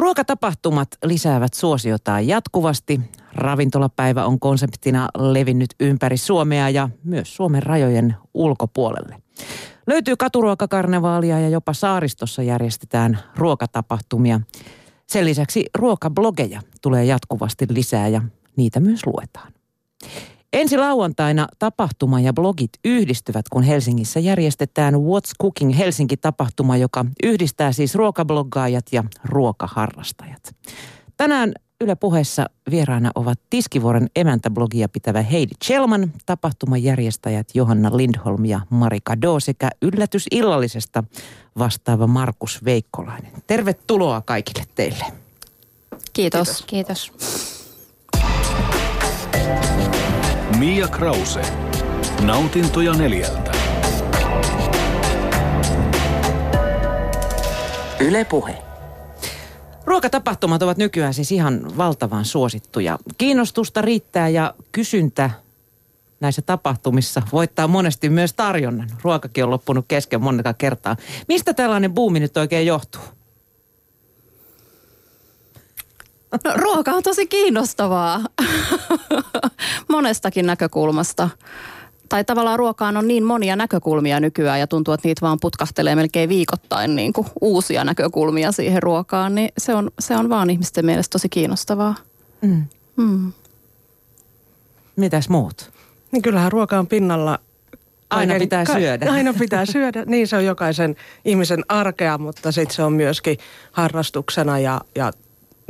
Ruokatapahtumat lisäävät suosiotaan jatkuvasti. Ravintolapäivä on konseptina levinnyt ympäri Suomea ja myös Suomen rajojen ulkopuolelle. Löytyy katuruokakarnevaalia ja jopa saaristossa järjestetään ruokatapahtumia. Sen lisäksi ruokablogeja tulee jatkuvasti lisää ja niitä myös luetaan. Ensi lauantaina tapahtuma ja blogit yhdistyvät, kun Helsingissä järjestetään What's Cooking Helsinki-tapahtuma, joka yhdistää siis ruokabloggaajat ja ruokaharrastajat. Tänään Yle puheessa vieraana ovat Tiskivuoren emäntäblogia pitävä Heidi Chelman, tapahtuman järjestäjät Johanna Lindholm ja Marika Do sekä yllätysillallisesta vastaava Markus Veikkolainen. Tervetuloa kaikille teille. Kiitos. Kiitos. Mia Krause. Nautintoja neljältä. Yle Puhe. Ruokatapahtumat ovat nykyään siis ihan valtavan suosittuja. Kiinnostusta riittää ja kysyntä näissä tapahtumissa voittaa monesti myös tarjonnan. Ruokakin on loppunut kesken monta kertaa. Mistä tällainen buumi nyt oikein johtuu? No, ruoka on tosi kiinnostavaa monestakin näkökulmasta tai tavallaan ruokaan on niin monia näkökulmia nykyään ja tuntuu, että niitä vaan putkahtelee melkein viikoittain niin kuin uusia näkökulmia siihen ruokaan, niin se on, se on vaan ihmisten mielestä tosi kiinnostavaa. Mm. Mm. Mitäs muut? Niin kyllähän ruoka on pinnalla Aina pitää syödä. Aina pitää syödä. Niin se on jokaisen ihmisen arkea, mutta sitten se on myöskin harrastuksena ja, ja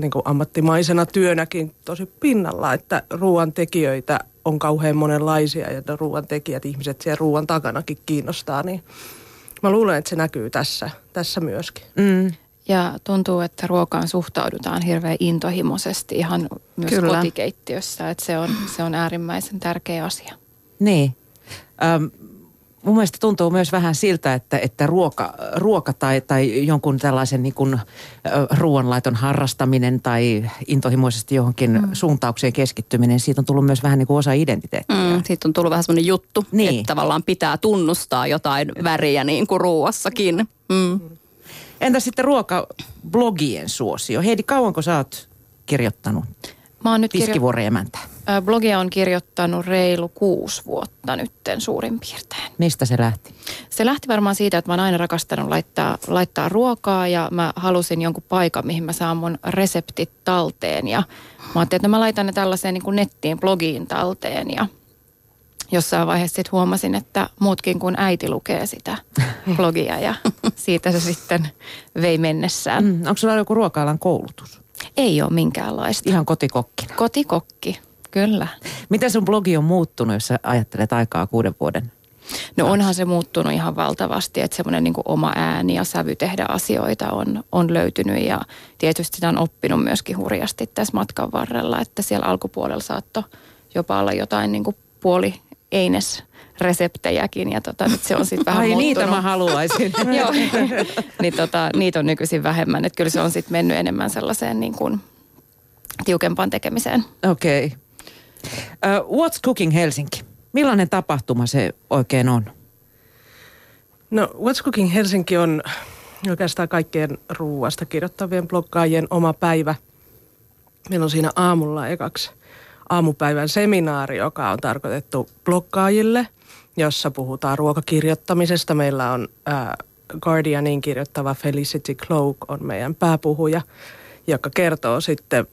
niin kuin ammattimaisena työnäkin tosi pinnalla, että ruoan tekijöitä on kauhean monenlaisia ja ruoan tekijät, ihmiset siellä ruoan takanakin kiinnostaa, niin mä luulen, että se näkyy tässä, tässä myöskin. Mm. Ja tuntuu, että ruokaan suhtaudutaan hirveän intohimoisesti ihan myös Kyllä. kotikeittiössä, että se on, se on äärimmäisen tärkeä asia. Niin. Öm, mun mielestä tuntuu myös vähän siltä, että, että ruoka, ruoka tai, tai jonkun tällaisen niin kuin, ruoanlaiton harrastaminen tai intohimoisesti johonkin mm. suuntaukseen keskittyminen, siitä on tullut myös vähän niin kuin osa identiteettiä. Mm, siitä on tullut vähän semmoinen juttu, niin. että tavallaan pitää tunnustaa jotain väriä niin kuin ruuassakin. Mm. Entä sitten ruokablogien suosio? Heidi, kauanko sä oot kirjoittanut? Mä oon nyt emäntä. Blogia on kirjoittanut reilu kuusi vuotta nytten suurin piirtein. Mistä se lähti? Se lähti varmaan siitä, että mä oon aina rakastanut laittaa, laittaa ruokaa ja mä halusin jonkun paikan, mihin mä saan mun reseptit talteen. Ja mä ajattelin, että mä laitan ne tällaiseen niin kuin nettiin, blogiin talteen ja jossain vaiheessa sitten huomasin, että muutkin kuin äiti lukee sitä blogia ja siitä se sitten vei mennessään. Mm, onko sulla joku ruoka koulutus? Ei ole minkäänlaista. Ihan kotikokkina? Kotikokki, kyllä. Miten sun blogi on muuttunut, jos sä ajattelet aikaa kuuden vuoden? No onhan se muuttunut ihan valtavasti, että semmoinen niin oma ääni ja sävy tehdä asioita on, on löytynyt ja tietysti sitä on oppinut myöskin hurjasti tässä matkan varrella, että siellä alkupuolella saattoi jopa olla jotain niin kuin puoli eines reseptejäkin ja tota, nyt se on sitten vähän Ai muuttunut. niitä mä haluaisin. Joo, niin tota, niitä on nykyisin vähemmän. Että kyllä se on sitten mennyt enemmän sellaiseen niin kuin tiukempaan tekemiseen. Okei. Okay. Uh, what's Cooking Helsinki? Millainen tapahtuma se oikein on? No What's Cooking Helsinki on oikeastaan kaikkien ruuasta kirjoittavien bloggaajien oma päivä. Meillä on siinä aamulla ekaksi aamupäivän seminaari, joka on tarkoitettu bloggaajille – jossa puhutaan ruokakirjoittamisesta. Meillä on äh, Guardianin kirjoittava Felicity Cloak on meidän pääpuhuja, joka kertoo sitten,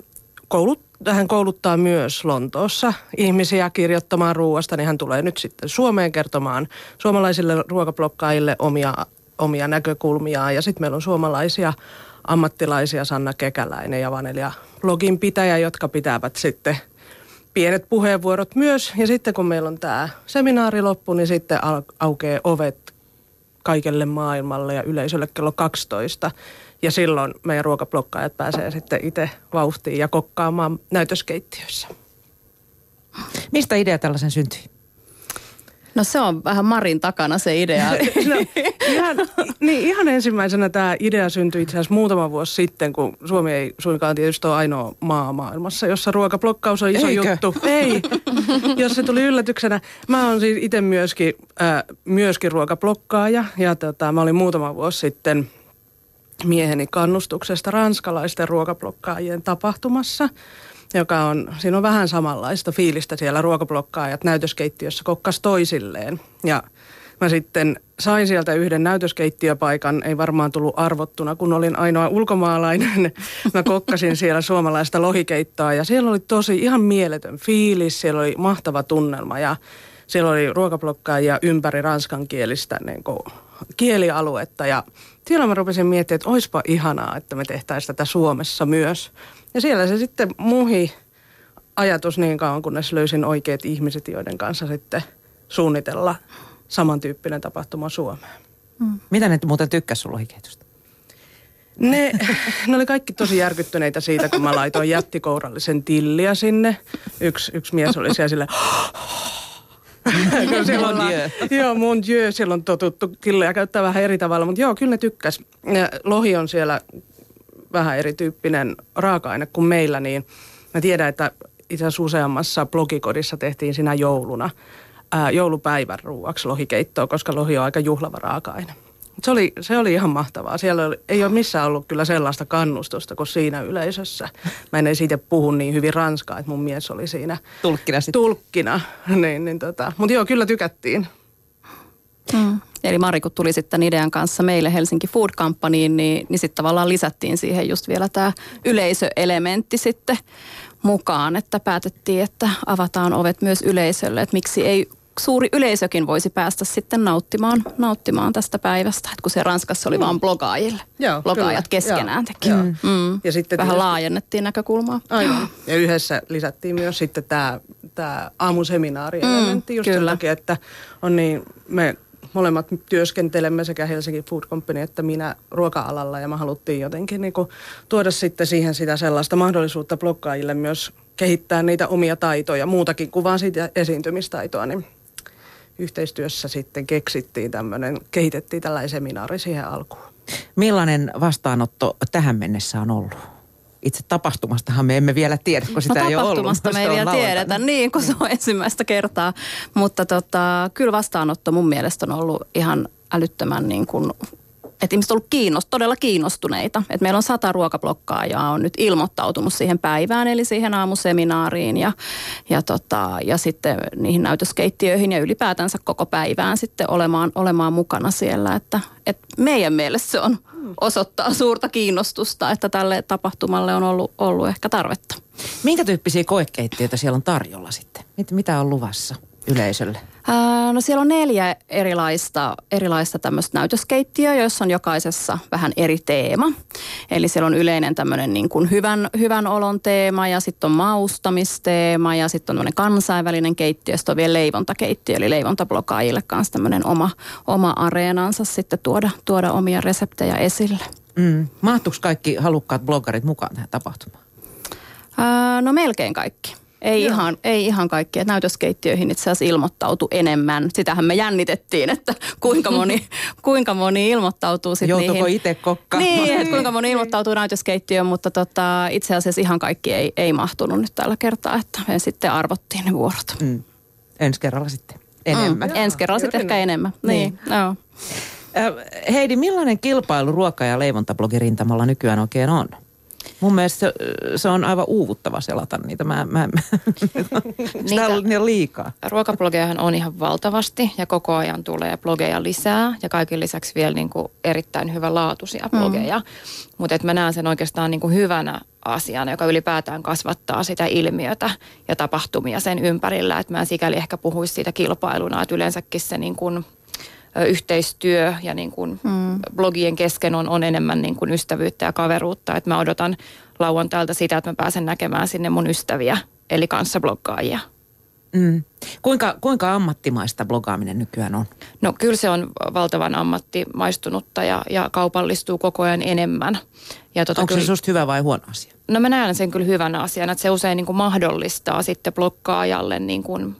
koulut, hän kouluttaa myös Lontoossa ihmisiä kirjoittamaan ruoasta, niin hän tulee nyt sitten Suomeen kertomaan suomalaisille ruokablokkaajille omia, omia näkökulmiaan. Ja sitten meillä on suomalaisia ammattilaisia, Sanna Kekäläinen ja Vanelia blogin pitäjä, jotka pitävät sitten – pienet puheenvuorot myös. Ja sitten kun meillä on tämä seminaari loppu, niin sitten aukeaa ovet kaikelle maailmalle ja yleisölle kello 12. Ja silloin meidän ruokablokkaajat pääsee sitten itse vauhtiin ja kokkaamaan näytöskeittiössä. Mistä idea tällaisen syntyi? No se on vähän Marin takana se idea. no, ihan, niin, ihan ensimmäisenä tämä idea syntyi itse asiassa muutama vuosi sitten, kun Suomi ei suinkaan tietysti ole ainoa maa maailmassa, jossa ruokablokkaus on iso Eikö? juttu. Ei, jos se tuli yllätyksenä. Mä oon siis itse myöskin, äh, myöskin ruokablokkaaja ja tota, mä olin muutama vuosi sitten mieheni kannustuksesta ranskalaisten ruokablokkaajien tapahtumassa, joka on, siinä on vähän samanlaista fiilistä siellä ruokablokkaajat näytöskeittiössä kokkas toisilleen. Ja mä sitten sain sieltä yhden näytöskeittiöpaikan, ei varmaan tullut arvottuna, kun olin ainoa ulkomaalainen. Mä kokkasin siellä suomalaista lohikeittoa ja siellä oli tosi ihan mieletön fiilis, siellä oli mahtava tunnelma ja siellä oli ruokablokkaajia ympäri ranskankielistä niin kuin, kielialuetta ja siellä mä rupesin miettimään, että oispa ihanaa, että me tehtäisiin tätä Suomessa myös. Ja siellä se sitten muhi ajatus niin kauan, kunnes löysin oikeat ihmiset, joiden kanssa sitten suunnitella samantyyppinen tapahtuma Suomeen. Mm. Mitä ne muuten tykkäsivät sun lohikeitosta? Ne, ne oli kaikki tosi järkyttyneitä siitä, kun mä laitoin jättikourallisen tilliä sinne. Yksi, yksi mies oli siellä sille siellä on, joo, mon dieu, siellä on totuttu killejä käyttää vähän eri tavalla, mutta joo, kyllä ne tykkäs. Ja lohi on siellä vähän erityyppinen raaka-aine kuin meillä, niin mä tiedän, että itse asiassa useammassa blogikodissa tehtiin sinä jouluna ää, joulupäivän ruuaksi lohikeittoa, koska lohi on aika juhlava raaka-aine. Se oli, se oli ihan mahtavaa. Siellä oli, ei ole missään ollut kyllä sellaista kannustusta kuin siinä yleisössä. Mä en siitä puhu niin hyvin ranskaa, että mun mies oli siinä tulkkina. Sit. Tulkkina, niin, niin tota. Mutta joo, kyllä tykättiin. Hmm. Eli Mari, kun tuli sitten idean kanssa meille Helsinki Food Companyin, niin, niin sitten tavallaan lisättiin siihen just vielä tämä yleisöelementti sitten mukaan, että päätettiin, että avataan ovet myös yleisölle, että miksi ei suuri yleisökin voisi päästä sitten nauttimaan, nauttimaan tästä päivästä, että kun se Ranskassa oli mm. vain blogaajille. Joo, Blogaajat kyllä. keskenään teki. Joo. Mm. Ja sitten Vähän tietysti, laajennettiin näkökulmaa. Aivan. Ja yhdessä lisättiin myös sitten tämä, tämä aamuseminaari-elementti mm, just kyllä. sen takia, että on niin, me molemmat työskentelemme sekä Helsingin Food Company että minä ruoka-alalla ja me haluttiin jotenkin niin kuin tuoda sitten siihen sitä sellaista mahdollisuutta blokkaajille myös kehittää niitä omia taitoja, muutakin kuin vaan siitä esiintymistaitoa, niin yhteistyössä sitten keksittiin tämmöinen, kehitettiin tällainen seminaari siihen alkuun. Millainen vastaanotto tähän mennessä on ollut? Itse tapahtumastahan me emme vielä tiedä, kun sitä no, ei ole ollut. Tapahtumasta me ei vielä tiedetä, niin kun se on ensimmäistä kertaa. Mutta tota, kyllä vastaanotto mun mielestä on ollut ihan älyttömän niin kuin että ihmiset on ollut kiinnost, todella kiinnostuneita. Että meillä on sata ruokablokkaajaa on nyt ilmoittautunut siihen päivään, eli siihen aamuseminaariin ja, ja, tota, ja sitten niihin näytöskeittiöihin ja ylipäätänsä koko päivään sitten olemaan, olemaan mukana siellä. Että, että meidän mielestä se on osoittaa suurta kiinnostusta, että tälle tapahtumalle on ollut, ollut ehkä tarvetta. Minkä tyyppisiä koekeittiöitä siellä on tarjolla sitten? Mitä on luvassa yleisölle? No siellä on neljä erilaista, erilaista tämmöistä näytöskeittiöä, joissa on jokaisessa vähän eri teema. Eli siellä on yleinen tämmöinen niin kuin hyvän, hyvän olon teema ja sitten on maustamisteema ja sitten on kansainvälinen keittiö, sitten on vielä leivontakeittiö, eli leivontablokaajille kanssa tämmöinen oma, oma areenansa sitten tuoda, tuoda omia reseptejä esille. Mm. Mahtuuko kaikki halukkaat bloggarit mukaan tähän tapahtumaan? No melkein kaikki. Ei ihan, ei ihan kaikki. Että näytöskeittiöihin itse asiassa ilmoittautu enemmän. Sitähän me jännitettiin, että kuinka moni, kuinka moni ilmoittautuu sitten Joutuuko niihin. itse kokkaamaan? Niin, että kuinka moni ilmoittautuu näytöskeittiöön, mutta tota, itse asiassa ihan kaikki ei, ei mahtunut nyt tällä kertaa, että me sitten arvottiin ne vuorot. Mm. Ensi kerralla sitten enemmän. Mm. Ensi kerralla sitten ehkä enemmän. Niin, niin. Joo. Heidi, millainen kilpailu ruoka- ja leivontablogirintamalla nykyään oikein on? Mun mielestä se, se on aivan uuvuttava selata niitä. Mä, mä, mä, sitä on niin liikaa. Ruokablogejahan on ihan valtavasti ja koko ajan tulee blogeja lisää ja kaiken lisäksi vielä niin kuin erittäin hyvälaatuisia mm. blogeja. Mm. Mutta mä näen sen oikeastaan niin kuin hyvänä asiana, joka ylipäätään kasvattaa sitä ilmiötä ja tapahtumia sen ympärillä. Että mä sikäli ehkä puhuisi siitä kilpailuna, että yleensäkin se niin kuin – yhteistyö ja niin kuin mm. blogien kesken on, on enemmän niin kuin ystävyyttä ja kaveruutta. Että mä odotan lauantailta sitä, että mä pääsen näkemään sinne mun ystäviä, eli kanssabloggaajia. Mm. Kuinka, kuinka ammattimaista blogaaminen nykyään on? No kyllä se on valtavan ammattimaistunutta ja, ja kaupallistuu koko ajan enemmän. Ja tota, Onko se kyllä, susta hyvä vai huono asia? No mä näen sen kyllä hyvänä asiana, että se usein niin kuin mahdollistaa sitten blokkaajalle niin kuin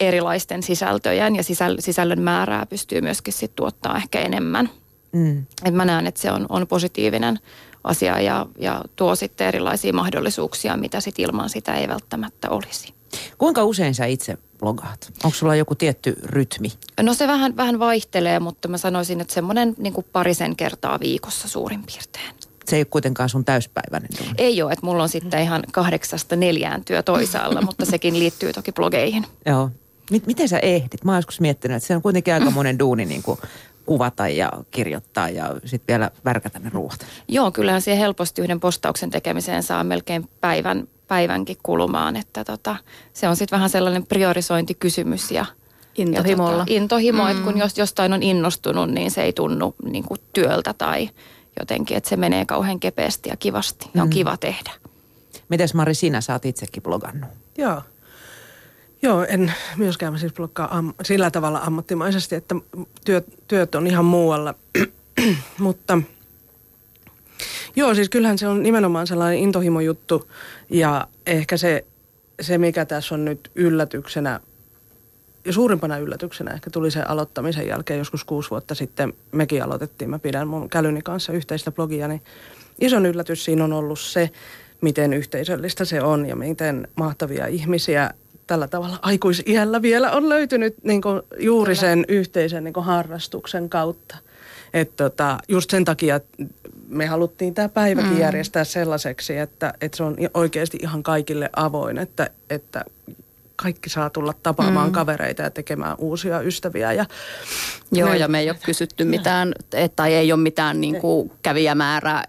erilaisten sisältöjen ja sisäl, sisällön määrää pystyy myöskin sit tuottaa ehkä enemmän. Mm. Et mä näen, että se on, on positiivinen asia ja, ja tuo sitten erilaisia mahdollisuuksia, mitä sitten ilman sitä ei välttämättä olisi. Kuinka usein sä itse blogaat? Onko sulla joku tietty rytmi? No se vähän, vähän vaihtelee, mutta mä sanoisin, että semmoinen niin parisen kertaa viikossa suurin piirtein. Se ei ole kuitenkaan sun täyspäiväinen duuni. Ei ole, että mulla on sitten ihan kahdeksasta neljään työ toisaalla, mutta sekin liittyy toki blogeihin. Joo. M- miten sä ehdit? Mä oon joskus miettinyt, että se on kuitenkin aika monen duuni niin kuin kuvata ja kirjoittaa ja sitten vielä värkätä ne ruuat. Joo, kyllähän siihen helposti yhden postauksen tekemiseen saa melkein päivän, päivänkin kulumaan, että tota, se on sitten vähän sellainen priorisointikysymys ja Intohimolla. Ja tota, intohimo, mm. että kun jos, jostain on innostunut, niin se ei tunnu niin kuin työltä tai jotenkin, että se menee kauhean kepeästi ja kivasti ja on Mm. kiva tehdä. Mites Mari, sinä oot itsekin blogannut? Joo. Joo, en myöskään mä siis blokkaa am- sillä tavalla ammattimaisesti, että työt, työt on ihan muualla. Mutta joo, siis kyllähän se on nimenomaan sellainen intohimojuttu ja ehkä se, se mikä tässä on nyt yllätyksenä ja suurimpana yllätyksenä ehkä tuli se aloittamisen jälkeen joskus kuusi vuotta sitten mekin aloitettiin. Mä pidän mun kälyni kanssa yhteistä blogia, niin ison yllätys siinä on ollut se, miten yhteisöllistä se on ja miten mahtavia ihmisiä tällä tavalla aikuisiällä vielä on löytynyt niin kuin juuri sen yhteisen niin kuin harrastuksen kautta. Että tota, just sen takia että me haluttiin tämä päiväkin mm. järjestää sellaiseksi, että, että se on oikeasti ihan kaikille avoin, että, että kaikki saa tulla tapaamaan mm. kavereita ja tekemään uusia ystäviä. Ja Joo, me- ja me ei ole kysytty mitään, et- tai ei ole mitään niin kuin kävijämäärää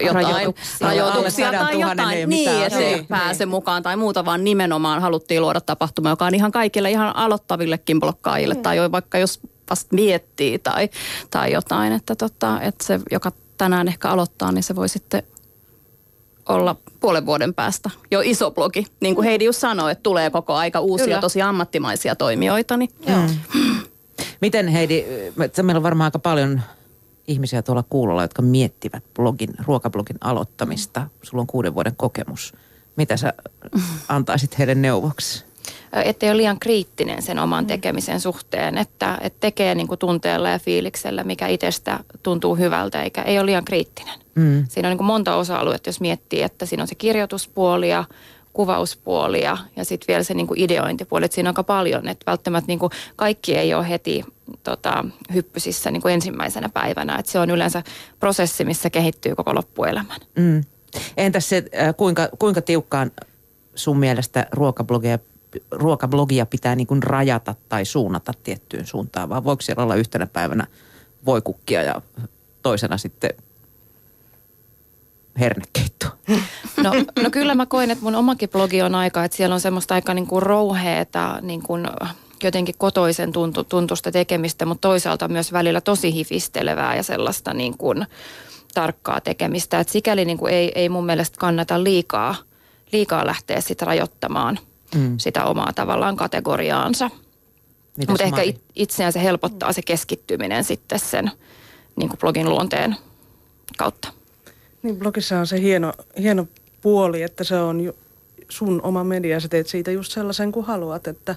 jotain Rajoituksia. tai 100 000 ei jotain. ole Niin, mitään että ei pääse mukaan tai muuta, vaan nimenomaan haluttiin luoda tapahtuma, joka on ihan kaikille ihan aloittavillekin blokkaajille tai jo vaikka jos vasta miettii tai, tai jotain, että, tota, että se, joka tänään ehkä aloittaa, niin se voi sitten olla puolen vuoden päästä jo iso blogi. Niin kuin Heidi just sanoi, että tulee koko aika uusia Kyllä. tosi ammattimaisia toimijoita. Niin Joo. Miten Heidi, meillä on varmaan aika paljon ihmisiä tuolla kuulolla, jotka miettivät blogin, ruokablogin aloittamista. Sulla on kuuden vuoden kokemus. Mitä sä antaisit heille neuvoksi? Ettei ole liian kriittinen sen oman tekemisen suhteen, että, että tekee niin kuin tunteella ja fiiliksellä, mikä itsestä tuntuu hyvältä, eikä ei ole liian kriittinen. Mm. Siinä on niin kuin monta osa-aluetta, jos miettii, että siinä on se kirjoituspuoli ja kuvauspuoli ja, ja sitten vielä se niin kuin ideointipuoli, että siinä on aika paljon, että välttämättä niin kuin kaikki ei ole heti tota, hyppysissä niin kuin ensimmäisenä päivänä, että se on yleensä prosessi, missä kehittyy koko loppuelämän. Mm. Entäs se, äh, kuinka, kuinka tiukkaan sun mielestä ruokablogia, ruokablogia pitää niin kuin rajata tai suunnata tiettyyn suuntaan, vai voiko siellä olla yhtenä päivänä voikukkia ja toisena sitten hernekeittoa? No, no kyllä mä koen, että mun omakin blogi on aika, että siellä on semmoista aika niin kuin rouheeta, niin kuin jotenkin kotoisen tuntu, tuntusta tekemistä, mutta toisaalta myös välillä tosi hifistelevää ja sellaista niin kuin tarkkaa tekemistä. Et sikäli niin kuin ei, ei mun mielestä kannata liikaa, liikaa lähteä sit rajoittamaan Mm. sitä omaa tavallaan kategoriaansa. Mutta ehkä Mari? it, itseään se helpottaa se keskittyminen sitten sen niin kuin blogin luonteen kautta. Niin blogissa on se hieno, hieno puoli, että se on ju, sun oma media. Sä teet siitä just sellaisen kuin haluat, että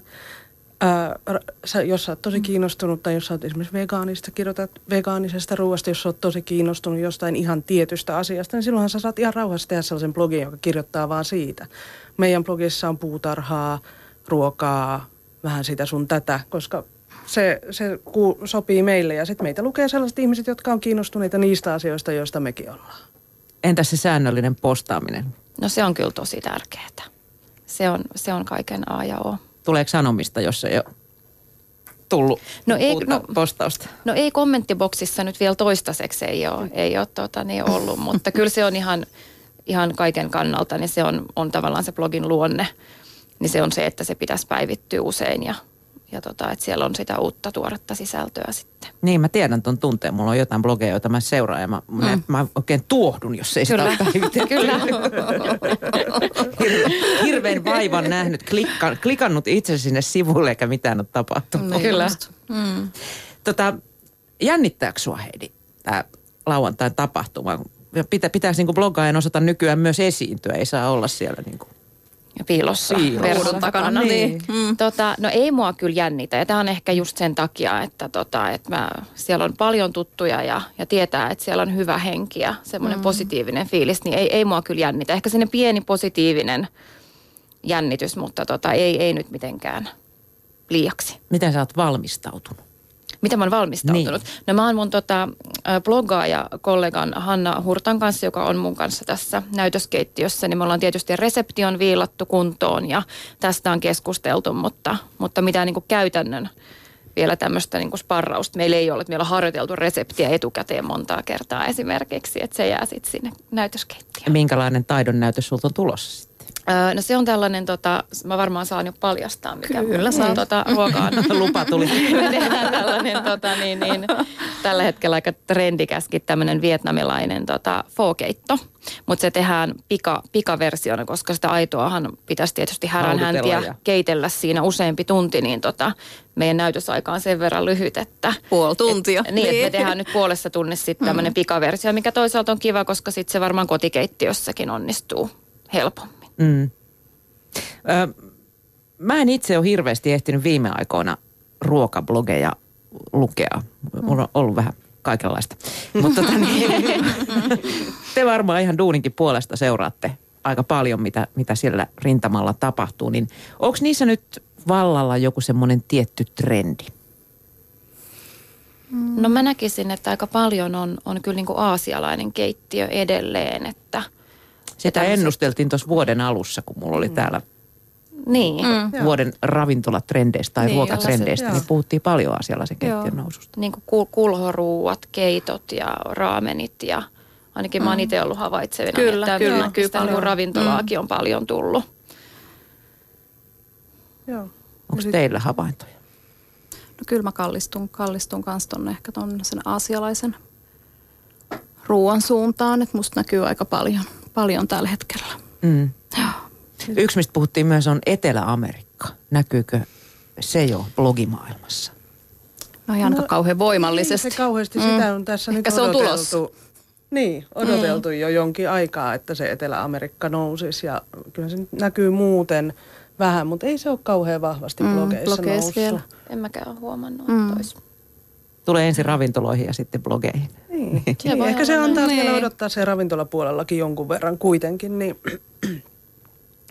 ää, sä, jos sä oot tosi kiinnostunut tai jos sä oot esimerkiksi vegaanista, kirjoitat vegaanisesta ruoasta, jos sä oot tosi kiinnostunut jostain ihan tietystä asiasta, niin silloinhan sä saat ihan rauhassa tehdä sellaisen blogin, joka kirjoittaa vaan siitä. Meidän blogissa on puutarhaa, ruokaa, vähän sitä sun tätä, koska se, se ku, sopii meille ja sitten meitä lukee sellaiset ihmiset, jotka on kiinnostuneita niistä asioista, joista mekin ollaan. Entäs se säännöllinen postaaminen? No se on kyllä tosi tärkeää. Se on, se on kaiken A ja O. Tuleeko sanomista, jos ei ole tullut No ei- no- postausta? No ei kommenttiboksissa nyt vielä toistaiseksi ei ole, ei ole tota, niin ollut, mutta kyllä se on ihan, ihan kaiken kannalta, niin se on, on tavallaan se blogin luonne. Niin se on se, että se pitäisi päivittyä usein ja, ja tota, että siellä on sitä uutta tuoretta sisältöä sitten. Niin, mä tiedän ton tunteen. Mulla on jotain blogeja, joita mä seuraan ja mä, mm. mä oikein tuohdun, jos ei sitä Kyllä, ole päivitetty. kyllä. Hirveän, hirveän vaivan nähnyt, klikka, klikannut itse sinne sivulle eikä mitään ole tapahtunut. Niin Kyllä. Mm. Tota, jännittääkö sua Heidi tämä lauantain tapahtuma? Ja Pitä, pitäisi niinku blogaajan osata nykyään myös esiintyä, ei saa olla siellä niinku. Ja piilossa. Piilossa. verhon Ruudun takana, niin. Mm. Tota, no ei mua kyllä jännitä ja tämä on ehkä just sen takia, että, tota, että mä, siellä on paljon tuttuja ja, ja tietää, että siellä on hyvä henki ja semmoinen mm. positiivinen fiilis, niin ei, ei mua kyllä jännitä. Ehkä sinne pieni positiivinen jännitys, mutta tota, ei, ei nyt mitenkään liiaksi. Miten sä oot valmistautunut? Mitä mä oon valmistautunut? Niin. No mä oon mun tota, bloggaaja kollegan Hanna Hurtan kanssa, joka on mun kanssa tässä näytöskeittiössä, niin me ollaan tietysti resepti on viilattu kuntoon ja tästä on keskusteltu, mutta, mutta mitään niin käytännön vielä tämmöistä niin kuin sparrausta meillä ei ole. Meillä on harjoiteltu reseptiä etukäteen montaa kertaa esimerkiksi, että se jää sitten sinne näytöskeittiöön. Minkälainen taidon näytös sulta on tulossa no se on tällainen, tota, mä varmaan saan jo paljastaa, mikä Kyllä, mun, tota, ruokaan. Lupa tuli. me tehdään tällainen, tota, niin, niin, tällä hetkellä aika trendikäskin tämmöinen vietnamilainen tota, fookeitto. Mutta se tehdään pika, pikaversiona, koska sitä aitoahan pitäisi tietysti häränhäntiä ja... keitellä siinä useampi tunti, niin tota, meidän näytösaika on sen verran lyhyt, että... Puoli tuntia. Et, niin, niin. että me tehdään nyt puolessa tunnissa sitten tämmöinen mm. pikaversio, mikä toisaalta on kiva, koska sitten se varmaan kotikeittiössäkin onnistuu helpommin. Mm. Ö, mä en itse ole hirveästi ehtinyt viime aikoina ruokablogeja lukea. Mulla on ollut vähän kaikenlaista. Mutta tota, niin, te varmaan ihan duuninkin puolesta seuraatte aika paljon, mitä, mitä siellä rintamalla tapahtuu. Niin onko niissä nyt vallalla joku semmoinen tietty trendi? No mä näkisin, että aika paljon on, on kyllä niin kuin aasialainen keittiö edelleen, että – sitä ennusteltiin tuossa vuoden alussa, kun mulla oli mm. täällä niin. Mm. vuoden ravintolatrendeistä tai niin, ruokatrendeistä, niin puhuttiin paljon asialaisen keittiön noususta. Niin kuin kulhoruuat, keitot ja raamenit ja ainakin mm. mä oon mm. itse ollut havaitsevina, kyllä, että kyllä, näkyy kyllä paljon. ravintolaakin mm. on paljon tullut. Joo. Onko teillä havaintoja? No kyllä mä kallistun, kallistun kanssa tonne ehkä ton sen aasialaisen ruoan suuntaan, että musta näkyy aika paljon – paljon tällä hetkellä. Mm. Yksi, mistä puhuttiin myös, on Etelä-Amerikka. Näkyykö se jo blogimaailmassa? No ei ainakaan no, kauhean voimallisesti. Ei se kauheasti, mm. sitä on tässä Ehkä nyt se on tulossa. Niin, odoteltu mm. jo jonkin aikaa, että se Etelä-Amerikka nousisi ja kyllä se näkyy muuten vähän, mutta ei se ole kauhean vahvasti mm, blogeissa, blogeissa noussut. Vielä. En mäkään ole huomannut, mm. Tulee ensin ravintoloihin ja sitten blogeihin. Niin, niin ehkä se antaa niin. vielä odottaa se ravintolapuolellakin jonkun verran kuitenkin, niin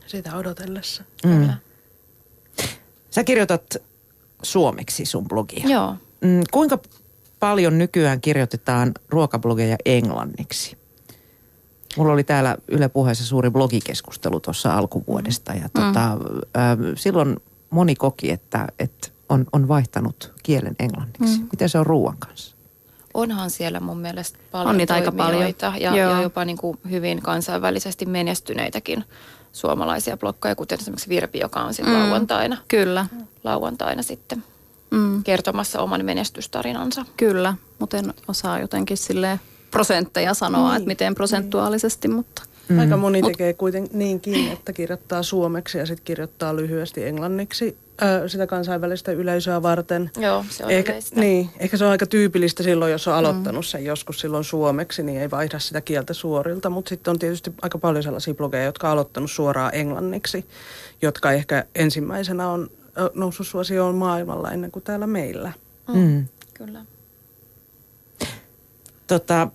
sitä odotellessa. Mm. Sä kirjoitat suomeksi sun blogia. Joo. Mm, kuinka paljon nykyään kirjoitetaan ruokablogeja englanniksi? Mulla oli täällä Yle Puheessa suuri blogikeskustelu tuossa alkuvuodesta ja mm. tota, äh, silloin moni koki, että, että on, on vaihtanut kielen englanniksi. Mm. Miten se on ruoan kanssa? Onhan siellä mun mielestä paljon on niitä aika paljon. Ja, ja jopa niin kuin hyvin kansainvälisesti menestyneitäkin suomalaisia blokkoja, kuten esimerkiksi Virpi, joka on sitten mm, lauantaina. Kyllä. Lauantaina sitten mm. kertomassa oman menestystarinansa. Kyllä, mutta en osaa jotenkin sille prosentteja sanoa, niin. että miten prosentuaalisesti, niin. mutta... Mm. Aika moni tekee kuitenkin niinkin, että kirjoittaa suomeksi ja sitten kirjoittaa lyhyesti englanniksi ö, sitä kansainvälistä yleisöä varten. Joo, se on ehkä, Niin, ehkä se on aika tyypillistä silloin, jos on mm. aloittanut sen joskus silloin suomeksi, niin ei vaihda sitä kieltä suorilta. Mutta sitten on tietysti aika paljon sellaisia blogeja, jotka on aloittanut suoraan englanniksi, jotka ehkä ensimmäisenä on noussut suosioon maailmalla ennen kuin täällä meillä. Mm. Mm. Kyllä. Tota,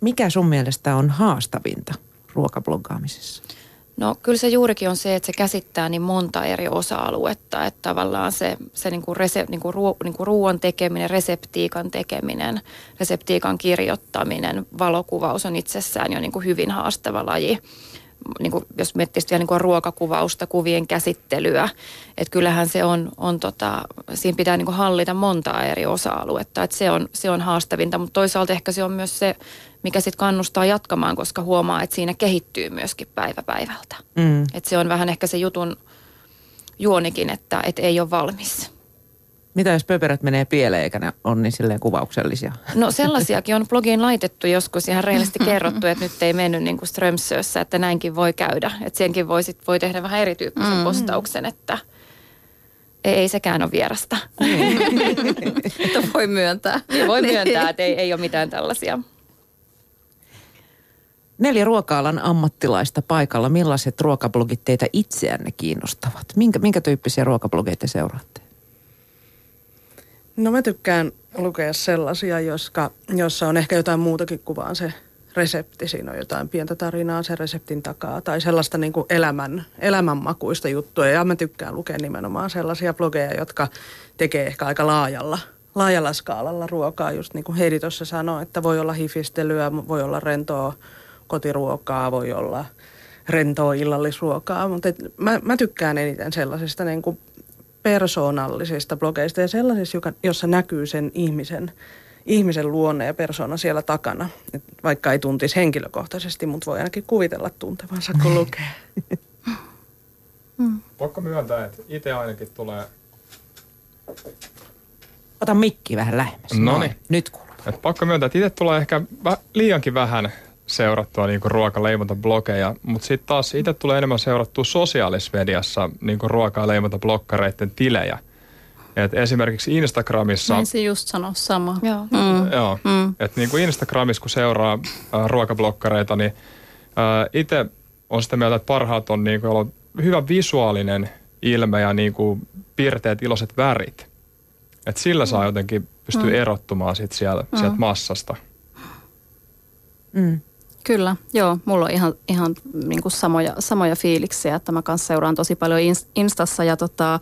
mikä sun mielestä on haastavinta ruokabloggaamisessa? No kyllä se juurikin on se, että se käsittää niin monta eri osa-aluetta, että tavallaan se, se niin kuin rese, niin kuin ruo, niin kuin ruoan tekeminen, reseptiikan tekeminen, reseptiikan kirjoittaminen, valokuvaus on itsessään jo niin kuin hyvin haastava laji. Niin kuin, jos miettii vielä niin kuin ruokakuvausta, kuvien käsittelyä, että kyllähän se on, on tota, siinä pitää niin kuin hallita montaa eri osa-aluetta, että se on, se on haastavinta, mutta toisaalta ehkä se on myös se mikä sitten kannustaa jatkamaan, koska huomaa, että siinä kehittyy myöskin päivä päivältä. Mm. Että se on vähän ehkä se jutun juonikin, että et ei ole valmis. Mitä jos pöperät menee pieleen eikä ne on niin silleen kuvauksellisia? No sellaisiakin on blogiin laitettu joskus ihan reilisti kerrottu, että nyt ei mennyt niin kuin Strömsössä, että näinkin voi käydä. Että senkin voi, sit, voi tehdä vähän erityyppisen mm. postauksen, että ei, ei sekään ole vierasta. että voi myöntää. Niin voi myöntää, että ei, ei ole mitään tällaisia. Neljä ruoka-alan ammattilaista paikalla. Millaiset ruokablogit teitä itseänne kiinnostavat? Minkä, minkä tyyppisiä ruokablogeita seuraatte? No mä tykkään lukea sellaisia, joska, jossa on ehkä jotain muutakin kuin vaan se resepti, siinä on jotain pientä tarinaa sen reseptin takaa tai sellaista niin kuin elämän, elämänmakuista juttua. Ja mä tykkään lukea nimenomaan sellaisia blogeja, jotka tekee ehkä aika laajalla, laajalla skaalalla ruokaa. Just niin kuin Heidi tuossa sanoi, että voi olla hifistelyä, voi olla rentoa kotiruokaa, voi olla rentoa illallisruokaa. Mutta et mä, mä tykkään eniten sellaisista niin kuin persoonallisista blogeista ja sellaisista, joka, jossa näkyy sen ihmisen – ihmisen luonne ja persona siellä takana. Et vaikka ei tuntisi henkilökohtaisesti, mutta voi ainakin kuvitella tuntevansa, kun lukee. Pakko myöntää, että itse ainakin tulee... Ota mikki vähän lähemmäs. Noniin. Nyt kuuluu. Et pakko myöntää, että itse tulee ehkä vä- liiankin vähän seurattua niin ruokaleimontablogeja, mutta sitten taas itse tulee enemmän seurattua sosiaalisessa mediassa niin ruoka- ja leimontablokkareiden tilejä – et esimerkiksi Instagramissa... Ensin just sanoa sama. Joo. Mm. Joo. Mm. Et niin kuin Instagramissa, kun seuraa äh, ruokablokkareita, niin äh, itse on sitä mieltä, että parhaat on niin kuin, hyvä visuaalinen ilme ja niin kuin piirteet, iloiset värit. Et sillä saa jotenkin pystyä mm. erottumaan sit siellä, mm. sieltä massasta. Mm. Kyllä, joo. Mulla on ihan, ihan niin kuin samoja, samoja fiiliksiä, että mä kanssa seuraan tosi paljon Instassa ja tota,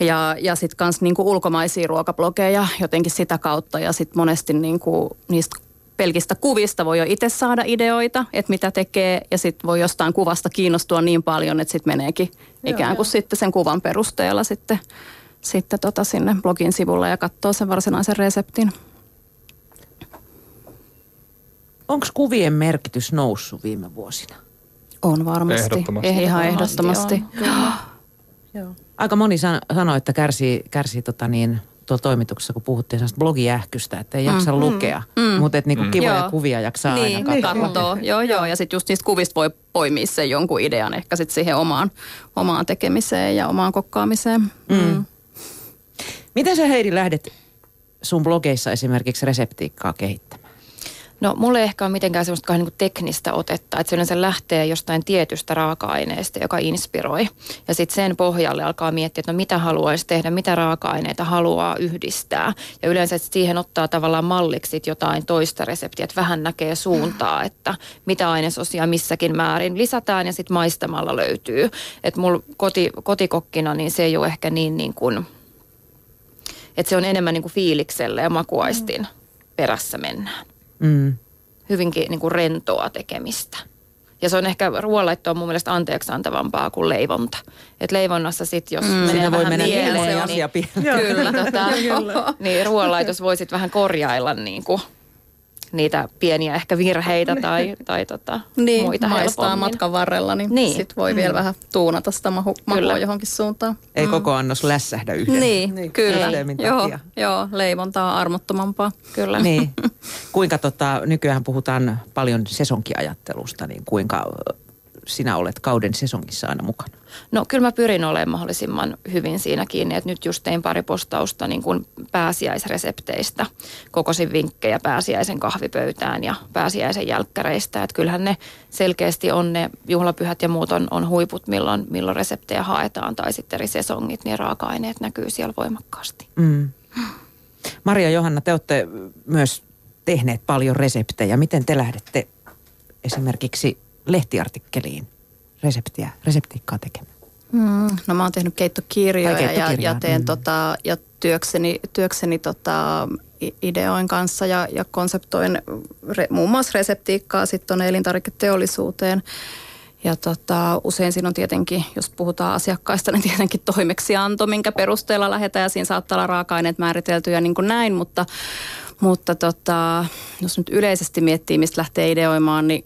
ja, ja sitten kans niinku ulkomaisia ruokablogeja jotenkin sitä kautta ja sitten monesti niinku niistä pelkistä kuvista voi jo itse saada ideoita, että mitä tekee ja sitten voi jostain kuvasta kiinnostua niin paljon, että sitten meneekin Joo, ikään kuin jo. sitten sen kuvan perusteella sitten, sitten tota sinne blogin sivulle ja katsoo sen varsinaisen reseptin. Onko kuvien merkitys noussut viime vuosina? On varmasti. Ehdottomasti. Ihan ehdottomasti. Joo. Aika moni sanoi, että kärsii, kärsii tota niin, tuolla toimituksessa, kun puhuttiin sellaista blogijähkystä, että ei jaksa mm, lukea. Mm, mutta että niinku mm. kivoja joo. kuvia jaksaa niin, aina katsoa. Niin, joo, joo. Ja sitten just niistä kuvista voi poimia sen jonkun idean ehkä sitten siihen omaan, omaan tekemiseen ja omaan kokkaamiseen. Mm. Mm. Miten sä Heidi lähdet sun blogeissa esimerkiksi reseptiikkaa kehittämään? No mulle ei ehkä ole mitenkään semmoista niin teknistä otetta, että se yleensä lähtee jostain tietystä raaka-aineesta, joka inspiroi. Ja sitten sen pohjalle alkaa miettiä, että no mitä haluaisi tehdä, mitä raaka-aineita haluaa yhdistää. Ja yleensä siihen ottaa tavallaan malliksi jotain toista reseptiä, että vähän näkee suuntaa, että mitä ainesosia missäkin määrin lisätään ja sitten maistamalla löytyy. Että mulla koti, kotikokkina niin se ei ole ehkä niin, niin kuin, että se on enemmän niin kuin fiilikselle ja makuaistin perässä mennään. Mm. Hyvinkin niin kuin rentoa tekemistä. Ja se on ehkä ruoanlaitto on mun mielestä anteeksi antavampaa kuin leivonta. Et leivonnassa sitten, jos mm. menee voi mennä mieleen, niin, asia niin, kyllä, tota, niin ruoanlaitos voi sitten vähän korjailla niin kuin niitä pieniä ehkä virheitä tai, tai tota, niin, muita maistaa helpommin. matkan varrella, niin, niin. sitten voi mm. vielä vähän tuunata sitä mahu, mahua johonkin suuntaan. Ei mm. koko annos lässähdä yhden Niin, niin kyllä. Joo, joo, leivonta on armottomampaa. Kyllä. Niin. Kuinka tota, nykyään puhutaan paljon sesonkiajattelusta, niin kuinka sinä olet kauden sesongissa aina mukana? No kyllä mä pyrin olemaan mahdollisimman hyvin siinä kiinni, että nyt just tein pari postausta niin kuin pääsiäisresepteistä. Kokosin vinkkejä pääsiäisen kahvipöytään ja pääsiäisen jälkkäreistä. Että kyllähän ne selkeästi on ne juhlapyhät ja muut on, on huiput, milloin, milloin reseptejä haetaan tai sitten eri sesongit, niin raaka-aineet näkyy siellä voimakkaasti. Mm. Maria Johanna, te olette myös tehneet paljon reseptejä. Miten te lähdette esimerkiksi lehtiartikkeliin reseptiä, reseptiikkaa tekemään? Mm, no mä oon tehnyt keittokirjoja ja, ja teen mm. tota, ja työkseni, työkseni tota, ideoin kanssa ja, ja konseptoin re, muun muassa reseptiikkaa sitten tuonne elintarviketeollisuuteen. Ja tota, usein siinä on tietenkin, jos puhutaan asiakkaista, niin tietenkin toimeksianto, minkä perusteella lähdetään ja siinä saattaa olla raaka-aineet määriteltyjä niin kuin näin, mutta, mutta tota, jos nyt yleisesti miettii, mistä lähtee ideoimaan, niin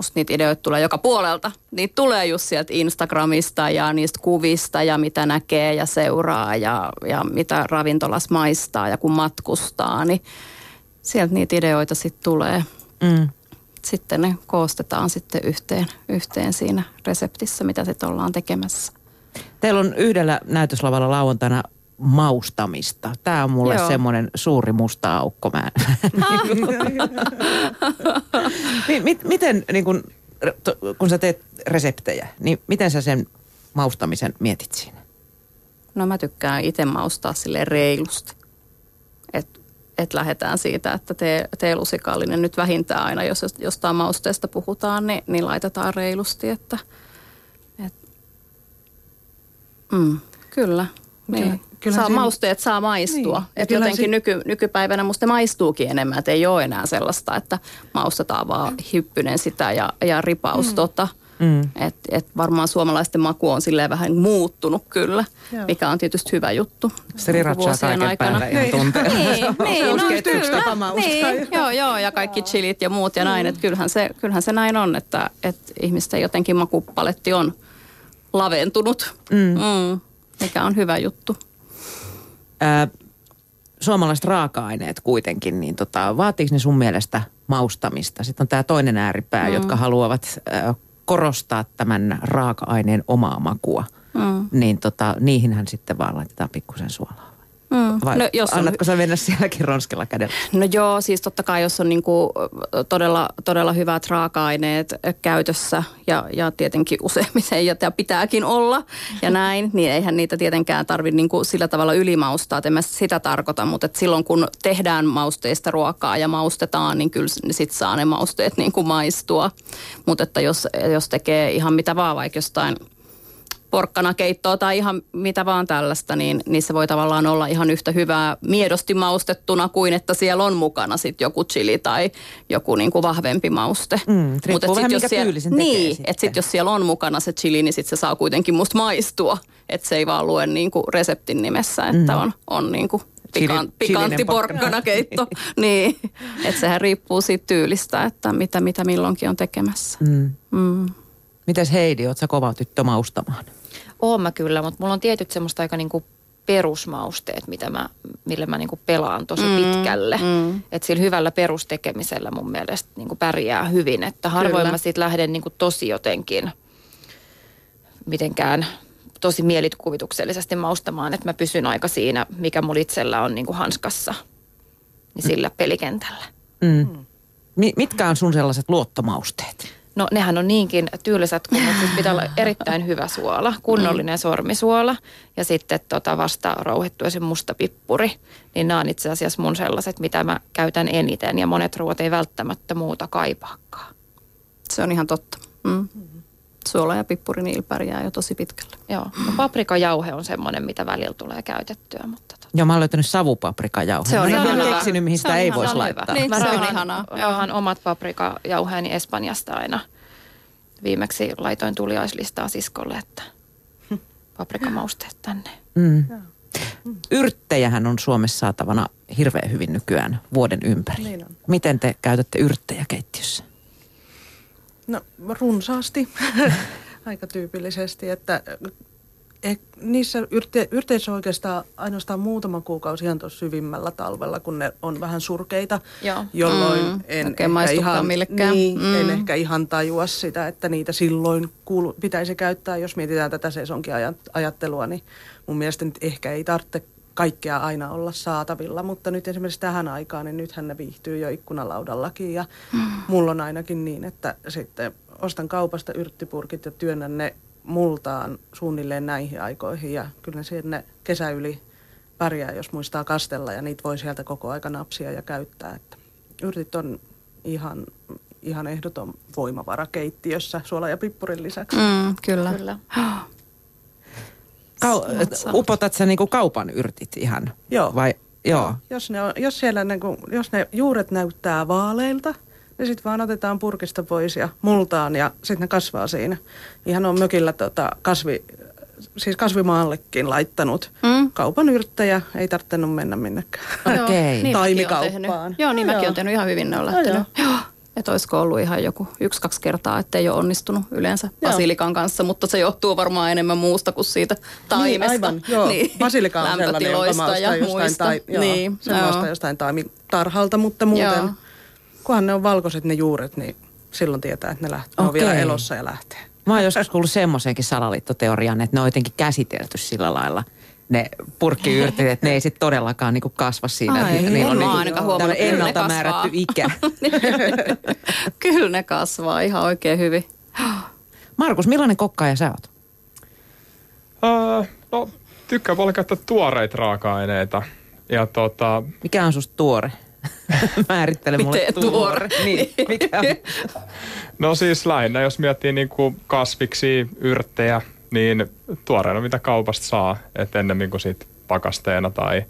musta niitä ideoita tulee joka puolelta. Niitä tulee just sieltä Instagramista ja niistä kuvista ja mitä näkee ja seuraa ja, ja mitä ravintolas maistaa ja kun matkustaa, niin sieltä niitä ideoita sitten tulee. Mm. Sitten ne koostetaan sitten yhteen, yhteen siinä reseptissä, mitä sitten ollaan tekemässä. Teillä on yhdellä näytöslavalla lauantaina maustamista. Tämä on mulle Joo. semmoinen suuri musta aukko. Mä miten, niin kun, kun sä teet reseptejä, niin miten sä sen maustamisen mietit siinä? No mä tykkään itse maustaa sille reilusti. Et, et lähdetään siitä, että tee, teelusikallinen nyt vähintään aina, jos jostain mausteesta puhutaan, niin, niin laitetaan reilusti, että et, mm, kyllä. Niin. Kyllä saa, siinä... Mausteet saa maistua. Niin. Että jotenkin si- nyky, nykypäivänä musta maistuukin enemmän, että ei ole enää sellaista, että maustetaan vaan hyppynen sitä ja, ja ripaus mm. tota. Mm. Et, et varmaan suomalaisten maku on silleen vähän muuttunut kyllä, Joo. mikä on tietysti hyvä juttu. Sriratsaa kaiken aikana. päälle ihan tunteella. Niin, niin, no, kyllä. Niin, joo, joo, ja kaikki chilit ja muut ja näin. Että kyllähän, se, kyllähän se näin on, että, että ihmisten jotenkin makupaletti on laventunut, mm. Mm, mikä on hyvä juttu. Ää, suomalaiset raaka-aineet kuitenkin, niin tota, vaatiiko ne sun mielestä maustamista? Sitten on tämä toinen ääripää, mm. jotka haluavat äh, korostaa tämän raaka-aineen omaa makua. Mm. Niin tota, niihinhän sitten vaan laitetaan pikkusen suolaa. Mm. Vai no, jos annatko on... sä mennä sielläkin ronskella kädellä? No joo, siis totta kai jos on niinku todella, todella hyvät raaka-aineet käytössä ja, ja tietenkin useimmiten ja pitääkin olla ja näin, niin eihän niitä tietenkään tarvitse niinku sillä tavalla ylimaustaa, että en mä sitä tarkoita, mutta et silloin kun tehdään mausteista ruokaa ja maustetaan, niin kyllä sit saa ne mausteet niinku maistua. Mutta että jos, jos tekee ihan mitä vaan vaikka jostain – porkkanakeittoa tai ihan mitä vaan tällaista, niin, niin se voi tavallaan olla ihan yhtä hyvää miedosti maustettuna kuin että siellä on mukana sitten joku chili tai joku niinku vahvempi mauste. Mm, Mutta vähän jos siellä, Niin, sitten jos siellä on mukana se chili, niin sitten se saa kuitenkin musta maistua. Että se ei vaan lue niinku reseptin nimessä, että mm. on, on niinku pikan, pikantti porkkanakeitto. niin, että sehän riippuu siitä tyylistä, että mitä, mitä milloinkin on tekemässä. Mm. Mm. Mites Heidi, oot sä kova tyttö maustamaan? Oon mä kyllä, mutta mulla on tietyt semmoista aika niinku perusmausteet, mitä mä, millä mä niinku pelaan tosi mm, pitkälle. Mm. Että sillä hyvällä perustekemisellä mun mielestä niinku pärjää hyvin. Että harvoin kyllä. mä siitä lähden niinku tosi jotenkin mitenkään tosi mielikuvituksellisesti maustamaan, että mä pysyn aika siinä, mikä mulla itsellä on niinku hanskassa, niin sillä mm. pelikentällä. Mm. Mitkä on sun sellaiset luottomausteet? No nehän on niinkin tyylisät, kun siis pitää olla erittäin hyvä suola, kunnollinen mm. sormisuola ja sitten tota vasta rouhittu esim. musta pippuri. Niin nämä on itse asiassa mun sellaiset, mitä mä käytän eniten ja monet ruoat ei välttämättä muuta kaipaakaan. Se on ihan totta. Mm. Suola ja pippuri niillä pärjää jo tosi pitkälle. Joo, no paprikajauhe on semmoinen, mitä välillä tulee käytettyä, mutta Joo, mä oon löytänyt savupaprikajauheen. Se on mä en keksinyt, mihin sitä ei voisi laittaa. Niin, se on ihanaa. Onhan omat paprikajauheeni Espanjasta aina. Viimeksi laitoin tuliaislistaa siskolle, että paprikamausteet tänne. Mm. Yrttejähän on Suomessa saatavana hirveän hyvin nykyään vuoden ympäri. Niin on. Miten te käytätte yrttejä keittiössä? No runsaasti, aika tyypillisesti, että eh, niissä yrte, yrteissä oikeastaan ainoastaan muutama kuukausi ihan tuossa syvimmällä talvella, kun ne on vähän surkeita, Joo. jolloin mm. en, ehkä ihan, niin, mm. en ehkä ihan tajua sitä, että niitä silloin kuulu, pitäisi käyttää, jos mietitään tätä sesonkin ajattelua, niin mun mielestä nyt ehkä ei tarvitse kaikkea aina olla saatavilla, mutta nyt esimerkiksi tähän aikaan, niin nythän ne viihtyy jo ikkunalaudallakin ja mm. mulla on ainakin niin, että sitten ostan kaupasta yrttipurkit ja työnnän ne multaan suunnilleen näihin aikoihin ja kyllä sinne kesä yli pärjää, jos muistaa kastella ja niitä voi sieltä koko aika napsia ja käyttää. Että yrtit on ihan, ihan ehdoton voimavara keittiössä suola ja pippurin lisäksi. Mm, kyllä. kyllä. Kau- upotat sä niinku kaupan yrtit ihan? Joo. Vai, joo. Jos, ne on, jos, siellä niinku, jos ne juuret näyttää vaaleilta – ja sitten vaan otetaan purkista pois ja multaan ja sitten ne kasvaa siinä. Ihan on mökillä tota kasvi, siis kasvimaallekin laittanut mm. kaupan yrttejä. Ei tarvinnut mennä minnekään. Okei. Okay. niin Taimikauppaan. Joo, niin mäkin olen tehnyt ihan hyvin ne on lähtenyt. Joo. joo. Että olisiko ollut ihan joku yksi-kaksi kertaa, että ei ole onnistunut yleensä joo. basilikan kanssa, mutta se johtuu varmaan enemmän muusta kuin siitä taimesta. Niin, aivan, joo. Niin. Basilika on sellainen, joka ja jostain, muista. Tai, joo, niin, joo. jostain taimitarhalta, mutta muuten... Joo kunhan ne on valkoiset ne juuret, niin silloin tietää, että ne lähtee, okay. on vielä elossa ja lähtee. Mä oon joskus kuullut semmoisenkin salaliittoteorian, että ne on jotenkin käsitelty sillä lailla ne purkkiyrtit, että ne ei sitten todellakaan niinku kasva siinä. Ai, että niillä on niinku ainakaan huomannut, ennalta määrätty ikä. kyllä ne kasvaa ihan oikein hyvin. Markus, millainen kokkaaja sä oot? Uh, no, tykkää paljon käyttää tuoreita raaka-aineita Ja tota, Mikä on susta tuore? Määrittele mulle Miten tuore? Niin, mikä on? no siis lähinnä, jos miettii niin kuin kasviksi, yrttejä, niin tuoreena mitä kaupasta saa, että ennemmin kuin sit pakasteena tai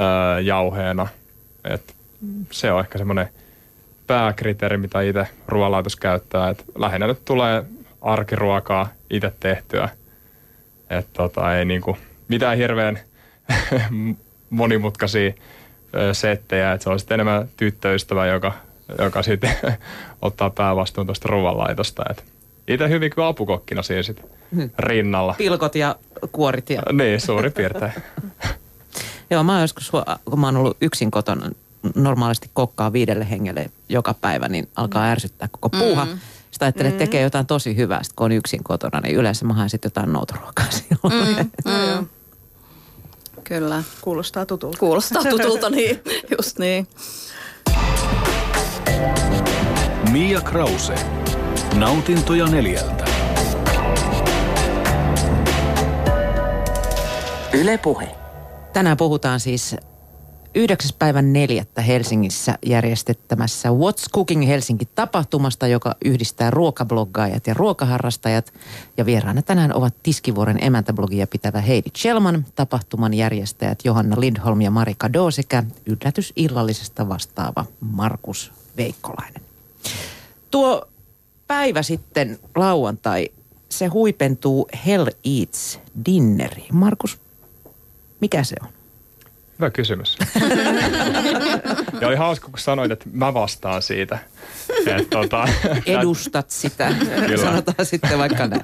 öö, jauheena. Et se on ehkä semmoinen pääkriteeri, mitä itse ruoanlaitos käyttää. Et lähinnä nyt tulee arkiruokaa itse tehtyä. Että tota, ei niinku mitään hirveän monimutkaisia settejä. Et se on sitten enemmän tyttöystävä, joka, joka sitten ottaa päävastuun tuosta ruoanlaitosta. Et itse hyvin kuin apukokkina siinä sit rinnalla. Pilkot ja kuorit ja... Niin, suurin piirtein. Joo, mä oon joskus, kun mä oon ollut yksin kotona, normaalisti kokkaa viidelle hengelle joka päivä, niin alkaa ärsyttää koko puuha. Mm. Sitten ajattelee, että tekee jotain tosi hyvää, sitten kun on yksin kotona, niin yleensä mä haen sitten jotain noutoruokaa silloin. Mm. Mm. Kyllä. Kuulostaa tutulta. Kuulostaa tutulta, niin just niin. Mia Krause. Nautintoja neljältä. Yle Puhe. Tänään puhutaan siis 9. päivän neljättä Helsingissä järjestettämässä What's Cooking Helsinki-tapahtumasta, joka yhdistää ruokabloggaajat ja ruokaharrastajat. Ja vieraana tänään ovat Tiskivuoren emäntäblogia pitävä Heidi Chelman, tapahtuman järjestäjät Johanna Lindholm ja Marika Do sekä yllätysillallisesta vastaava Markus Veikkolainen. Tuo päivä sitten lauantai, se huipentuu Hell Eats Dinneriin. Markus, mikä se on? Hyvä kysymys. ja oli hauska, kun sanoit, että mä vastaan siitä. Et, tota, Edustat sitä, Kyllä. sanotaan sitten vaikka näin.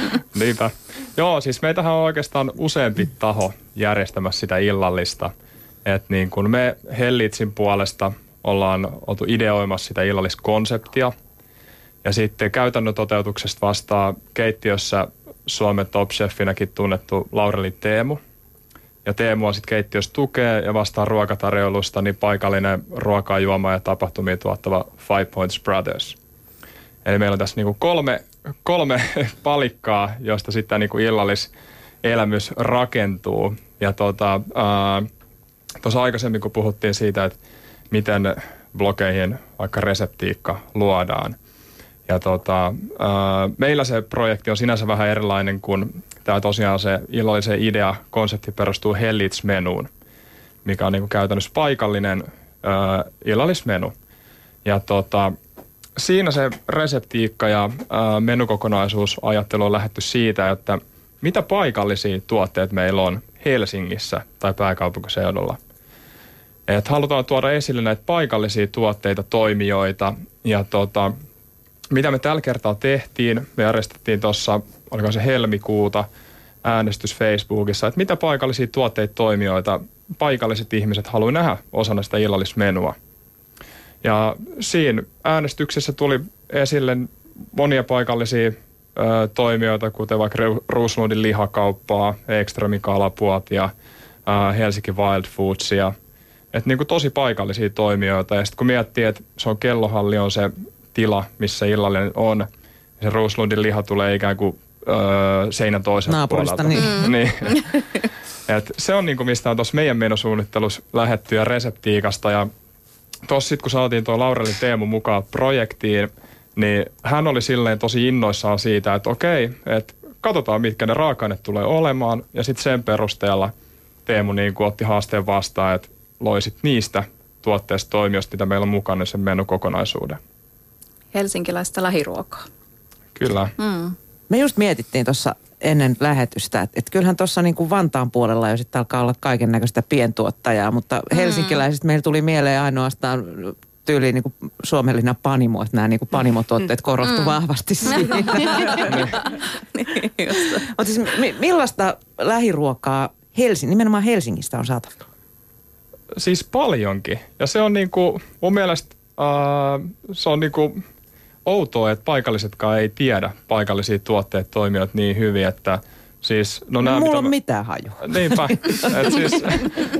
Niinpä. Joo, siis meitähän on oikeastaan useampi taho järjestämässä sitä illallista. Et niin kun me Hellitsin puolesta ollaan oltu ideoimassa sitä illalliskonseptia. Ja sitten käytännön toteutuksesta vastaa keittiössä Suomen top chefinäkin tunnettu Laureli Teemu. Ja Teemua sitten keittiössä tukee ja vastaa ruokatarjoilusta niin paikallinen ruokaa, juomaa ja tapahtumia tuottava Five Points Brothers. Eli meillä on tässä niinku kolme, kolme palikkaa, josta sitten niinku illalliselämys rakentuu. Ja tuossa tota, aikaisemmin, kun puhuttiin siitä, että miten blogeihin vaikka reseptiikka luodaan. Ja tota, ää, meillä se projekti on sinänsä vähän erilainen kuin tämä tosiaan se illallisen idea, konsepti perustuu Hellits-menuun, mikä on niinku käytännössä paikallinen ää, illallismenu. Ja tota, siinä se reseptiikka ja ää, menukokonaisuus ajattelu on lähetty siitä, että mitä paikallisia tuotteita meillä on Helsingissä tai pääkaupunkiseudulla. Et halutaan tuoda esille näitä paikallisia tuotteita, toimijoita ja tota, mitä me tällä kertaa tehtiin, me järjestettiin tuossa, oliko se helmikuuta, äänestys Facebookissa, että mitä paikallisia tuotteita, toimijoita, paikalliset ihmiset haluaa nähdä osana sitä illallismenua. Ja siinä äänestyksessä tuli esille monia paikallisia ö, toimijoita, kuten vaikka Ruuslundin lihakauppaa, Ekströmin kalapuot ja ö, Helsinki Wild Foodsia. Että niin tosi paikallisia toimijoita. Ja sitten kun miettii, että se on kellohalli on se tila, missä illallinen on, se Ruuslundin liha tulee ikään kuin ö, seinän toiselta Naapurista, puolelta. niin. niin. Et se on niinku mistä on tuossa meidän menusuunnittelussa lähetty ja reseptiikasta ja tuossa sitten kun saatiin tuo Laureli Teemu mukaan projektiin, niin hän oli silleen tosi innoissaan siitä, että okei, että katsotaan mitkä ne raaka tulee olemaan ja sitten sen perusteella Teemu niin otti haasteen vastaan, että loisit niistä tuotteista toimijoista, mitä meillä on mukana sen menukokonaisuuden. Helsinkiläistä lähiruokaa. Kyllä. Mm. Me just mietittiin tuossa ennen lähetystä, että, että kyllähän tuossa niin kuin Vantaan puolella jo sitten alkaa olla kaiken näköistä pientuottajaa, mutta helsinkiläisistä meillä tuli mieleen ainoastaan tyyliin niin kuin Suomellinen panimo, että nämä niin kuin panimotuotteet korostu mm. vahvasti siinä. niin. Mutta siis mi- millaista lähiruokaa Helsing, nimenomaan Helsingistä on saatavilla? Siis paljonkin. Ja se on niinku, mun mielestä äh, se on niinku outoa, että paikallisetkaan ei tiedä paikallisia tuotteet toimivat niin hyvin, että siis... No, nää, mulla on mä, mitään hajua. Niinpä. Et siis,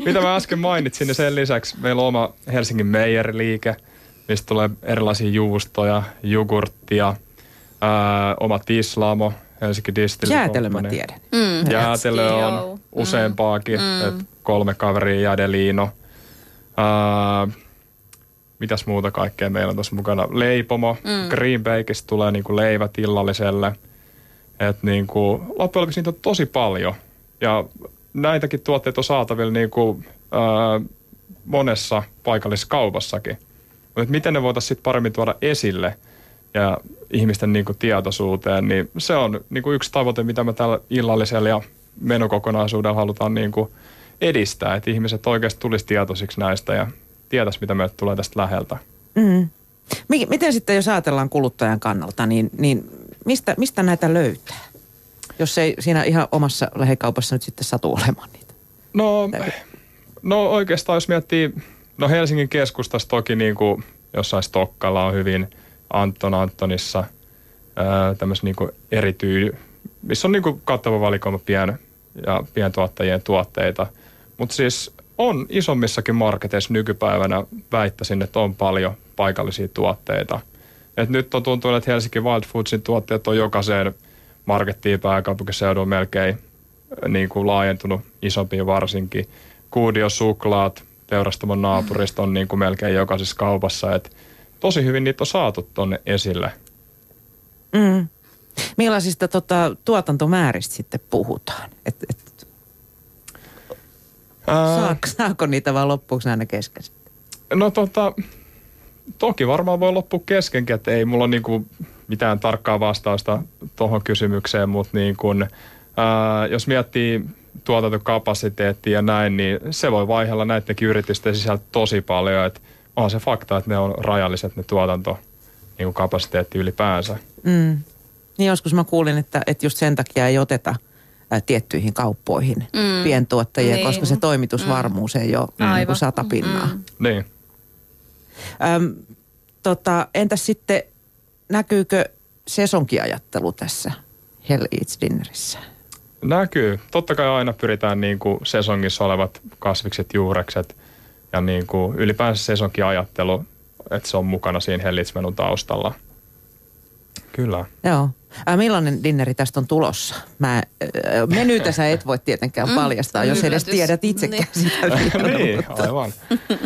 mitä mä äsken mainitsin, niin sen lisäksi meillä on oma Helsingin meijeriliike, mistä tulee erilaisia juustoja, jogurttia, ää, oma tislamo, Helsinki Distilli Jäätelö mä tiedän. Mm. Jäätelö on Joo. useampaakin, Mm. että kolme kaveria Jäädeliino. Uh, mitäs muuta kaikkea meillä on tuossa mukana? Leipomo, mm. Green Bakeista tulee niinku leivät illalliselle. Et niinku, loppujen lopuksi niitä on tosi paljon. Ja näitäkin tuotteita on saatavilla niinku, uh, monessa paikallisessa kaupassakin. Mutta miten ne voitaisiin sit paremmin tuoda esille ja ihmisten niinku tietoisuuteen, niin se on niinku yksi tavoite, mitä me tällä illallisella ja menokokonaisuudella halutaan niinku edistää, että ihmiset oikeasti tulisi tietoisiksi näistä ja tietäisi, mitä meille tulee tästä läheltä. Mm. Mi- Miten sitten, jos ajatellaan kuluttajan kannalta, niin, niin mistä, mistä näitä löytää? Jos ei siinä ihan omassa lähikaupassa nyt sitten satu olemaan niitä. No, no oikeastaan jos miettii, no Helsingin keskustassa toki niin kuin jossain Stokkalla on hyvin Anton Antonissa tämmöistä niin erityy, missä on niin kuin kattava valikoima pien, ja pientuottajien tuotteita. Mutta siis on isommissakin marketeissa nykypäivänä väittäisin, että on paljon paikallisia tuotteita. Et nyt on tuntunut, että Helsinki Wild Foodsin tuotteet on jokaiseen markettiin pääkaupunkiseudulla melkein niin kuin laajentunut isompiin varsinkin. Kuudio suklaat teurastamon naapurista on niin kuin melkein jokaisessa kaupassa. Et tosi hyvin niitä on saatu tonne esille. Mm. Millaisista tota, tuotantomääristä sitten puhutaan? Et, et, Ää, saako, saako niitä vaan loppuksi aina kesken? No tota, toki varmaan voi loppua keskenkin, että ei mulla niinku mitään tarkkaa vastausta tuohon kysymykseen, mutta niin kun, ää, jos miettii tuotantokapasiteettia ja näin, niin se voi vaihella näidenkin yritysten sisältä tosi paljon. Että on se fakta, että ne on rajalliset ne tuotanto niin kapasiteetti ylipäänsä. Mm. Niin joskus mä kuulin, että, että just sen takia ei oteta ää, tiettyihin kauppoihin mm. pientuottajia, Niin. koska se toimitusvarmuus ei ole niin Aivan. kuin sata pinnaa. Mm. Niin. Öm, tota, entäs sitten, näkyykö sesonkiajattelu tässä Hell Eats Dinnerissä? Näkyy. Totta kai aina pyritään niin kuin sesongissa olevat kasvikset, juurekset ja niin kuin ylipäänsä sesonkiajattelu, että se on mukana siinä hellitsmenun taustalla. Kyllä. Joo. Ää, millainen dinneri tästä on tulossa? Mä, ää, menyytä sä et voi tietenkään paljastaa, jos edes yllätys. tiedät itsekään Niin. sitä. niin, aivan.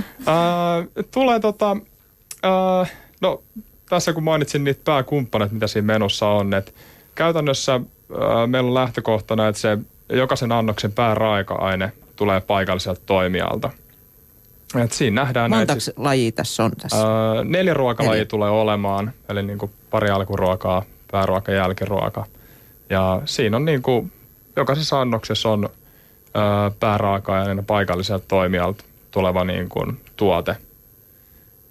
uh, tulee tota, uh, no tässä kun mainitsin niitä pääkumppaneita, mitä siinä menossa on, että käytännössä uh, meillä on lähtökohtana, että se jokaisen annoksen pääraaka-aine tulee paikalliselta toimijalta. Et siinä nähdään näitä Montaks lajia tässä on tässä? Öö, neljä ruokalajia Neljä. tulee olemaan, eli niin kuin pari alkuruokaa, pääruoka ja jälkiruoka. Ja siinä on niin kuin, jokaisessa annoksessa on öö, pääraaka-aineena paikalliselta toimijalta tuleva niin kuin, tuote.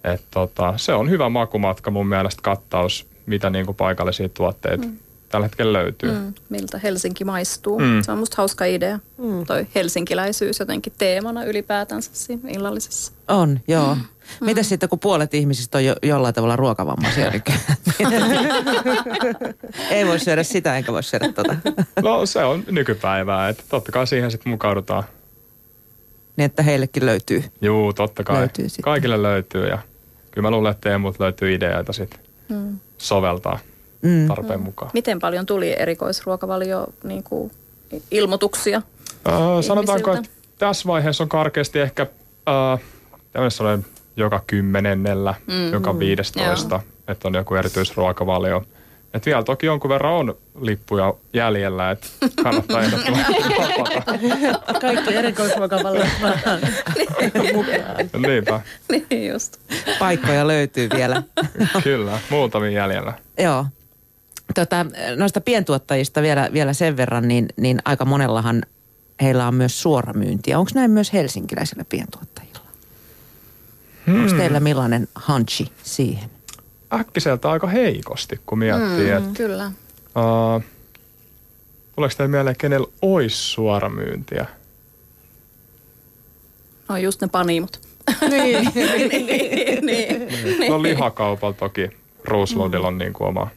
Et tota, se on hyvä makumatka mun mielestä kattaus, mitä niin kuin paikallisia tuotteita mm. tällä hetkellä löytyy. Mm. Miltä Helsinki maistuu. Mm. Se on musta hauska idea. Mm. Toi helsinkiläisyys jotenkin teemana ylipäätänsä siinä illallisessa. On, joo. Mm. Mitäs sitten, kun puolet ihmisistä on jo, jollain tavalla ruokavammaisia? Niin ei voi syödä sitä, enkä voi syödä tota. No se on nykypäivää, että totta kai siihen sitten mukaudutaan. Niin, että heillekin löytyy. Juu, totta kai. Löytyy sitten. Kaikille löytyy ja kyllä mä luulen, että Teemulta löytyy ideoita sit Mm. soveltaa Mm. tarpeen mukaan. Miten paljon tuli erikoisruokavalio niin kuin, ilmoituksia? Öö, sanotaanko, että tässä vaiheessa on karkeasti ehkä öö, tämmöinen sellainen joka kymmenennellä, Mm. joka viidestoista, että on joku erityisruokavalio. Et vielä toki jonkun verran on lippuja jäljellä, että kannattaa ehdottomasti. Kaikki erikoisruokavaliot mukaan. Niinpä, niin just. Paikkoja löytyy vielä. kyllä, muutamia jäljellä. Joo. Tota, noista pientuottajista vielä, vielä sen verran, niin, niin aika monellahan heillä on myös suoramyyntiä. Onko näin myös helsinkiläisillä pientuottajilla? Hmm. Onko teillä millainen hunchi siihen? Äkkiseltä aika heikosti, kun miettii, mm. että Kyllä. Uh, tuleeko teille mieleen, kenellä olisi suoramyyntiä? No just ne panimot. Niin. niin, niin. No lihakaupalla toki Roosevaldilla on niin kuin oma.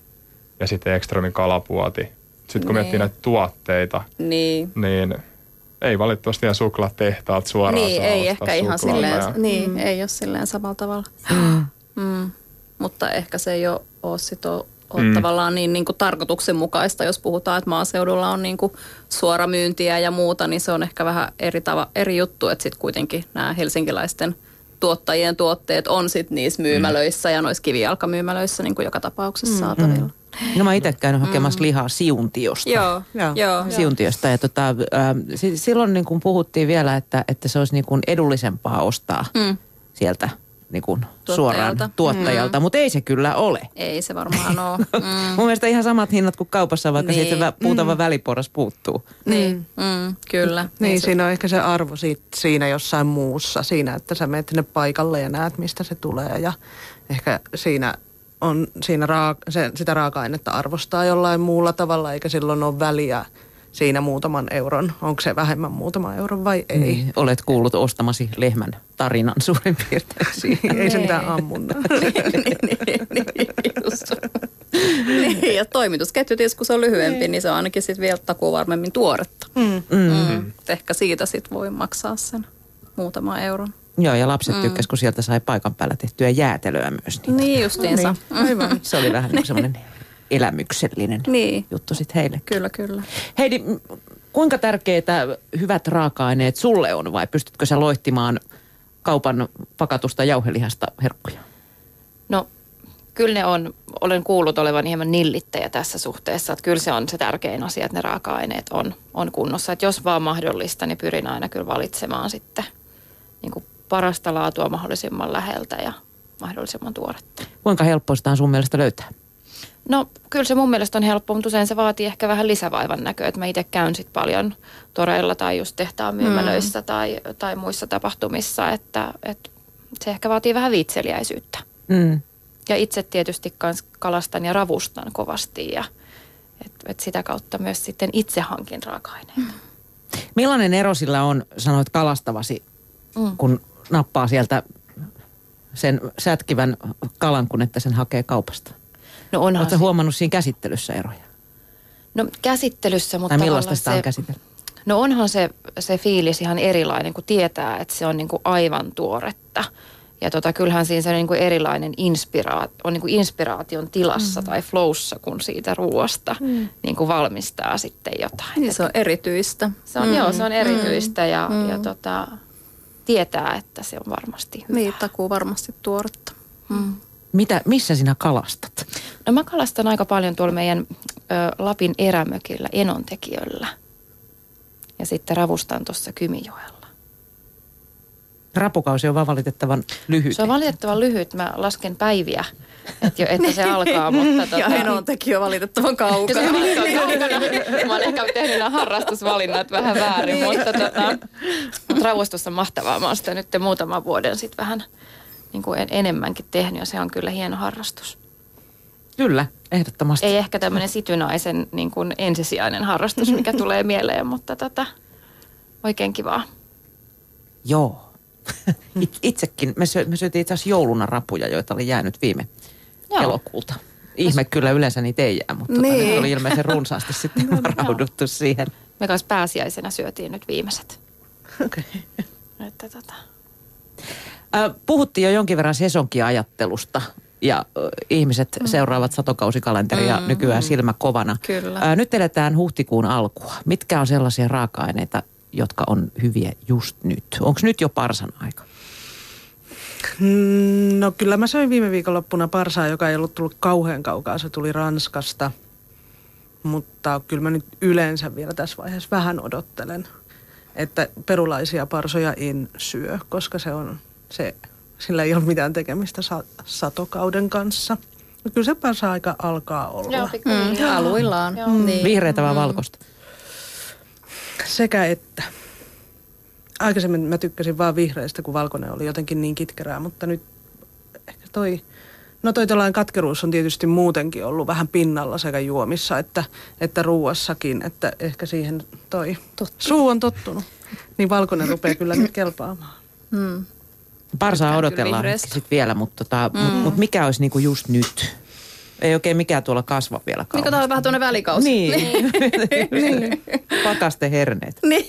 Ja sitten Ekströmin kalapuoti. Sitten kun Niin. miettii näitä tuotteita, niin. niin ei valitettavasti ihan suklaatehtaat suoraan Niin, saa ei ehkä ihan silleen, ja- niin, ei ole silleen samalla tavalla. Mm. Mutta ehkä se ei ole, ole sit o- ole mm. tavallaan niin, niin kuin tarkoituksenmukaista, jos puhutaan, että maaseudulla on niin kuin suoramyyntiä ja muuta, niin se on ehkä vähän eri, tava, eri juttu, että sitten kuitenkin nämä helsinkiläisten tuottajien tuotteet on sitten niissä myymälöissä mm. ja noissa kivijalkamyymälöissä niin kuin joka tapauksessa mm. saatavilla. Mm. No mä itse käynyt hakemassa mm. lihaa Siuntiosta. Joo, joo. joo. Siuntiosta. Ja tota, äh, silloin niin kuin puhuttiin vielä, että, että se olisi niin kuin edullisempaa ostaa mm. sieltä niin kuin suoraan tuottajalta, mm. mutta ei se kyllä ole. Ei se varmaan ole. Mm. Mun mielestä ihan samat hinnat kuin kaupassa, vaikka niin. siitä puutava mm. väliporras puuttuu. Niin, mm. Mm, kyllä. Niin, niin siinä on ehkä se arvo siitä, siinä jossain muussa, siinä, että sä menet sinne paikalle ja näet, mistä se tulee ja ehkä siinä on siinä raaka, se, sitä raaka-ainetta arvostaa jollain muulla tavalla, eikä silloin ole väliä siinä muutaman euron. Onko se vähemmän muutaman euron vai ei? Niin, olet kuullut ostamasi lehmän tarinan suurin piirtein siihen. ei se mitään ammunna. niin, ja toimitusketju kun se on lyhyempi, niin se on ainakin sitten vielä takuu varmemmin tuoretta. Mm. Mm. Mm. Ehkä siitä sitten voi maksaa sen muutama euron. Joo, ja lapset mm. tykkäsivät, kun sieltä sai paikan päällä tehtyä jäätelöä myös. Niitä. Niin justiinsa. Niin, aivan. Se oli vähän niin semmoinen elämyksellinen niin. juttu sitten heille. Kyllä, kyllä. Heidi, kuinka tärkeitä hyvät raaka-aineet sulle on vai pystytkö sä loihtimaan kaupan pakatusta jauhelihasta herkkuja? No kyllä ne on, olen kuullut olevan hieman nillittäjä tässä suhteessa, että kyllä se on se tärkein asia, että ne raaka-aineet on, on kunnossa. Että jos vaan mahdollista, niin pyrin aina kyllä valitsemaan sitten niin kuin parasta laatua mahdollisimman läheltä ja mahdollisimman tuoretta. Kuinka helppoa sitä on sun mielestä löytää? No kyllä se mun mielestä on helppo, mutta usein se vaatii ehkä vähän lisävaivan näköä, että mä itse käyn sit paljon toreilla tai just tehtaan myymälöissä mm. tai, tai muissa tapahtumissa, että, että se ehkä vaatii vähän viitseliäisyyttä. Mm. Ja itse tietysti kans kalastan ja ravustan kovasti ja et, et sitä kautta myös sitten itse hankin raaka-aineita. Mm. Millainen ero sillä on, sanoit kalastavasi, mm. kun nappaa sieltä sen sätkivän kalan, kun että sen hakee kaupasta? No onhan Oletko se... huomannut siinä käsittelyssä eroja? No käsittelyssä, mutta... Tai millaista sitä se... on käsitelty? No onhan se, se fiilis ihan erilainen, kun tietää, että se on niin kuin aivan tuoretta. Ja tota, kyllähän siinä se on niin kuin erilainen inspiraat, on niin kuin inspiraation tilassa mm. tai flowssa, kun siitä ruoasta mm. niin kuin valmistaa sitten jotain. Niin se on erityistä. Se on, mm. joo, se on erityistä mm. ja, mm. ja tota, tietää, että se on varmasti hyvä. Niin, takuu varmasti tuoretta. Mm. Mitä, missä sinä kalastat? No mä kalastan aika paljon tuolla meidän ö, Lapin erämökillä Enontekijöllä. Ja sitten ravustan tuossa Kymijoella. Rapukausi on vaan valitettavan lyhyt. Se on valitettavan lyhyt. Mä lasken päiviä, että, jo, että se alkaa. Mutta tota... Ja Enontekijö on valitettavan kaukana. Se on kaukana. Mä oon ehkä tehnyt nämä harrastusvalinnat vähän väärin, niin. mutta, tota, mutta ravustus on mahtavaa. Mä oon sitä nyt muutaman vuoden sitten vähän – niin kuin enemmänkin tehnyt ja se on kyllä hieno harrastus. Kyllä, ehdottomasti. Ei ehkä tämmöinen sitynaisen niin kuin ensisijainen harrastus, mikä tulee mieleen, mutta tätä oikein kivaa. Joo. Itsekin, me, syö, me syötiin itse asiassa jouluna rapuja, joita oli jäänyt viime Joo. elokuulta. Ihme kyllä yleensä niitä ei jää, mutta niin. tota, oli ilmeisen runsaasti sitten no, varauduttu siihen. Me kanssa pääsiäisenä syötiin nyt viimeiset. Okei. Okay. Että tota, puhuttiin jo jonkin verran sesonkiajattelusta ja ihmiset mm. seuraavat satokausikalenteria mm, nykyään mm. silmä kovana. Kyllä. nyt eletään huhtikuun alkua. Mitkä on sellaisia raaka-aineita, jotka on hyviä just nyt? Onko nyt jo parsan aika? No kyllä mä söin viime viikonloppuna parsaa, joka ei ollut tullut kauhean kaukaa. Se tuli Ranskasta. Mutta kyllä mä nyt yleensä vielä tässä vaiheessa vähän odottelen, että perulaisia parsoja en syö, koska se on se, sillä ei ole mitään tekemistä sa- satokauden kanssa. No kyllä se päässä aika alkaa olla. Joo, mm, aluillaan. Joo. Niin. Vihreätä vai mm. valkoista? Sekä että. Aikaisemmin mä tykkäsin vaan vihreistä, kun valkoinen oli jotenkin niin kitkerää, mutta nyt ehkä toi, no toi tällainen katkeruus on tietysti muutenkin ollut vähän pinnalla sekä juomissa että, että ruuassakin, että ehkä siihen toi Tottu. suu on tottunut. Niin valkoinen rupeaa kyllä nyt kelpaamaan. Mm. Parsaa odotellaan sitten vielä, mutta tota, mm. mut, mut mikä olisi niinku just nyt? Ei oikein mikään tuolla kasva vielä Niin kauheasti. katsotaan vähän tuonne välikausi. Niin. niin. Pakaste herneet. niin,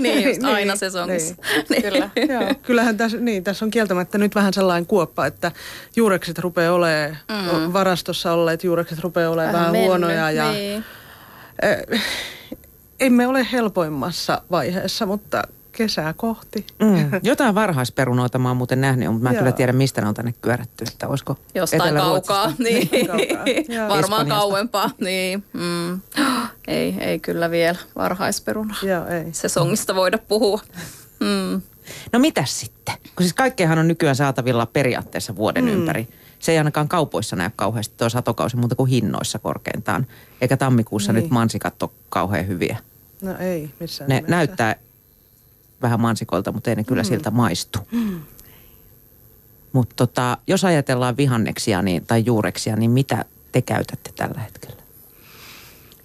niin just aina Niin, sesongissa. Niin. Kyllä. Joo, kyllähän tässä, niin, tässä on kieltämättä nyt vähän sellainen kuoppa, että juurekset rupeaa olemaan, mm. varastossa olleet juurekset rupeaa olemaan vähän, vähän mennyt, huonoja ja Niin. eh, emme ole helpoimmassa vaiheessa, mutta kesää kohti. Mm. Jotain varhaisperunoita mä oon muuten nähnyt, mutta mä en kyllä tiedä, mistä ne on tänne kyörätty. Että olisiko Jostain kaukaa. Niin. Kaukaa, joo. Varmaan kauempaa. Niin. Mm. Ei, ei kyllä vielä varhaisperuna. Joo, ei. Sesongista voida puhua. Mm. No mitäs sitten? Kun siis kaikkeahan on nykyään saatavilla periaatteessa vuoden mm. ympäri. Se ei ainakaan kaupoissa näy kauheasti tuo satokausi muuta kuin hinnoissa korkeintaan. Eikä tammikuussa Niin. nyt mansikat ole kauhean hyviä. No ei missään Ne nimessä. näyttää vähän mansikoilta, mutta ei ne kyllä mm. siltä maistu. Mm. Mutta tota, jos ajatellaan vihanneksia niin, tai juureksia, niin mitä te käytätte tällä hetkellä?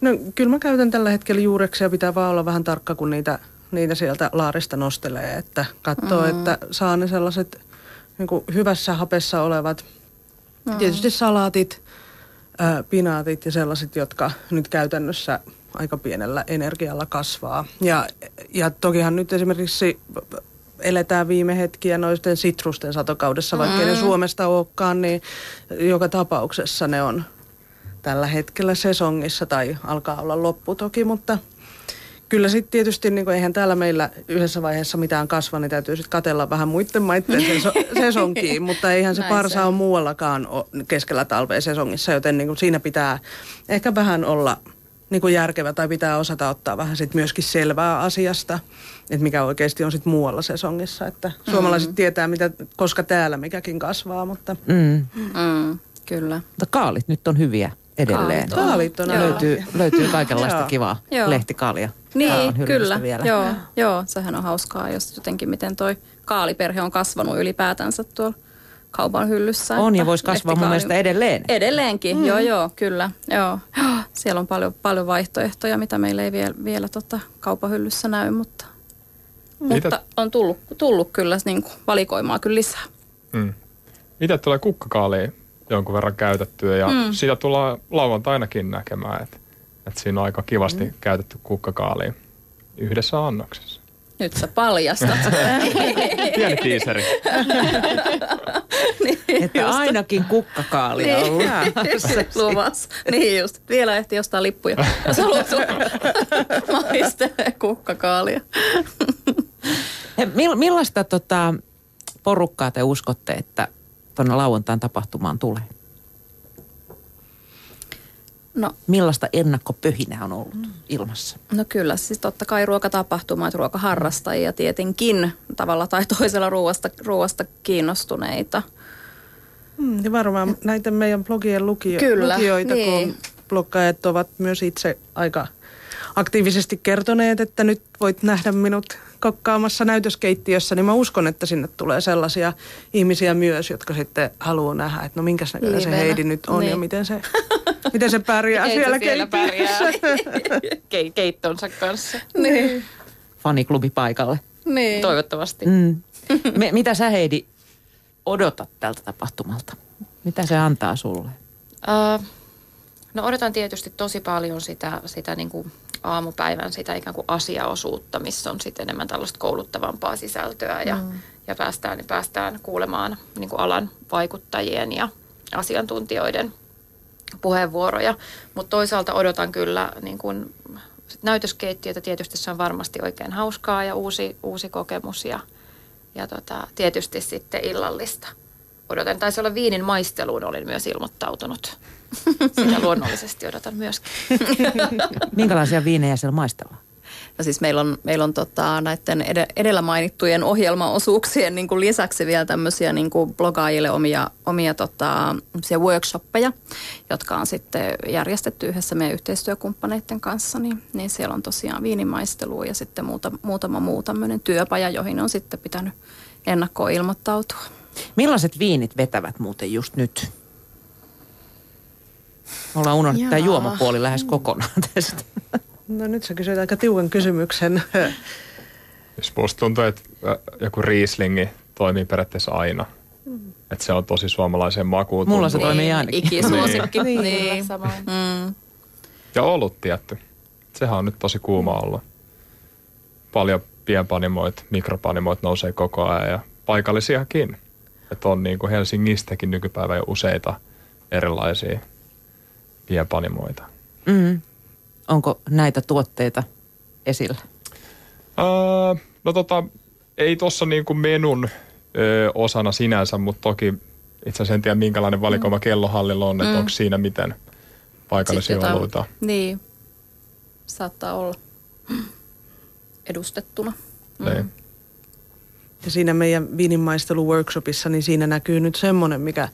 No kyllä mä käytän tällä hetkellä juureksia, pitää vaan olla vähän tarkka, kun niitä, niitä sieltä laarista nostelee, että katsoo, mm. että saa ne sellaiset niin kuin hyvässä hapessa olevat, mm. tietysti salaatit, ää, pinaatit ja sellaiset, jotka nyt käytännössä aika pienellä energialla kasvaa. Ja, ja tokihan nyt esimerkiksi eletään viime hetkiä noisten sitrusten satokaudessa, vaikka mm. ne Suomesta olekaan, niin joka tapauksessa ne on tällä hetkellä sesongissa tai alkaa olla loppu toki, mutta kyllä sitten tietysti, niin kuin, eihän täällä meillä yhdessä vaiheessa mitään kasva, niin täytyy sitten katella vähän muiden maiden seso- sesonkiin, mutta eihän se Näin parsa ole muuallakaan keskellä talvea sesongissa, joten niin kuin siinä pitää ehkä vähän olla niin kuin järkevä tai pitää osata ottaa vähän sit myöskin selvää asiasta, että mikä oikeasti on sitten muualla sesongissa, että suomalaiset tietää, mitä, koska täällä mikäkin kasvaa, mutta Mm. Mm. Kyllä. Mutta kaalit nyt on hyviä edelleen. Kaalit on. kaalit on Löytyy, löytyy kaikenlaista kivaa Joo. lehtikaalia. Niin, kyllä. Vielä. Joo, joo, sehän on hauskaa, jos jotenkin miten toi kaaliperhe on kasvanut ylipäätänsä tuolla kaupan hyllyssä. On ja voisi kasvaa mun mielestä edelleen. Edelleenkin, mm. joo joo, kyllä. Joo. Siellä on paljon, paljon vaihtoehtoja, mitä meillä ei vielä, vielä tota kaupan hyllyssä näy, mutta, Mitä- mutta on tullut, tullut kyllä niin kuin valikoimaa kyllä lisää. Mm. Itse tulee kukkakaalia jonkun verran käytettyä ja mm. sitä tullaan lauantainakin näkemään, että, että siinä on aika kivasti mm. käytetty kukkakaalia yhdessä annoksessa. Nyt sä paljastat. Pieni tiiseri. Että ainakin kukkakaalia on ollut. Luvassa. Niin just. Vielä ehti ostaa lippuja. Jos haluat maistelee kukkakaalia. Mill, millaista tota, porukkaa te uskotte, että tuonne lauantain tapahtumaan tulee? No, Millaista ennakkopöhinää on ollut ilmassa? no kyllä, siis totta kai ruokatapahtumat, ruokaharrastajia tietenkin tavalla tai toisella ruoasta, ruoasta kiinnostuneita. Mm, ja varmaan näitä meidän blogien lukio- Kyllä, lukijoita, niin. kun bloggaajat ovat myös itse aika aktiivisesti kertoneet, että nyt voit nähdä minut kokkaamassa näytöskeittiössä, niin mä uskon, että sinne tulee sellaisia ihmisiä myös, jotka sitten haluaa nähdä, että no minkäs näköinen se Livenä. Heidi nyt on ja Niin. miten se, miten se pärjää Miten se siellä, siellä keittiössä. Ke- keittonsa kanssa. Niin. Faniklubi paikalle. niin. Toivottavasti. Mm. Me, mitä sä Heidi odotat tältä tapahtumalta? Mitä se antaa sulle? Uh, no odotan tietysti tosi paljon sitä, sitä niin kuin aamupäivän sitä ikään kuin asiaosuutta, missä on sitten enemmän tällaista kouluttavampaa sisältöä ja, mm. ja päästään, niin päästään kuulemaan niin kuin alan vaikuttajien ja asiantuntijoiden puheenvuoroja. Mutta toisaalta odotan kyllä niin kuin sit näytöskeittiötä. Tietysti se on varmasti oikein hauskaa ja uusi, uusi kokemus ja, ja tota, tietysti sitten illallista. Odotan, taisi olla viinin maisteluun, olin myös ilmoittautunut. Sitä luonnollisesti odotan myöskin. Minkälaisia viinejä siellä maistellaan? No siis meillä on, meillä on tota, näiden ed- edellä mainittujen ohjelmaosuuksien niin kuin lisäksi vielä tämmöisiä niin kuin blogaajille omia, omia tota, workshoppeja, jotka on sitten järjestetty yhdessä meidän yhteistyökumppaneiden kanssa. Niin, niin siellä on tosiaan viinimaistelua ja sitten muuta, muutama muu tämmöinen työpaja, joihin on sitten pitänyt ennakkoon ilmoittautua. Millaiset viinit vetävät muuten just nyt? Ollaan unohdettu tämä juomapuoli lähes kokonaan tästä. No nyt sä kysyt aika tiukan kysymyksen. Jos musta tuntuu, että äh, joku Rieslingi toimii periaatteessa aina. Että se on tosi suomalaisen makuun. Mulla se toimii ainakin. Ikisuosikki. Niin, niin. samoin. Mm. Ja olut tietty. Sehän on nyt tosi kuuma ollut. Paljon pienpanimoit, mikropanimoit nousee koko ajan ja paikallisiakin. Että on niin kuin Helsingistäkin nykypäivä jo useita erilaisia pienpanimoita. Mm. Onko näitä tuotteita esillä? Öö, no tota, ei tuossa niinku menun ö, osana sinänsä, mutta toki itse asiassa en tiedä minkälainen valikoima kellohallilla on, että Mm. onko siinä miten paikallisia Sitten jotain- oluita. Niin. Saattaa olla edustettuna. Niin. Ja siinä meidän viininmaistelu-workshopissa, niin siinä näkyy nyt semmoinen, mikä,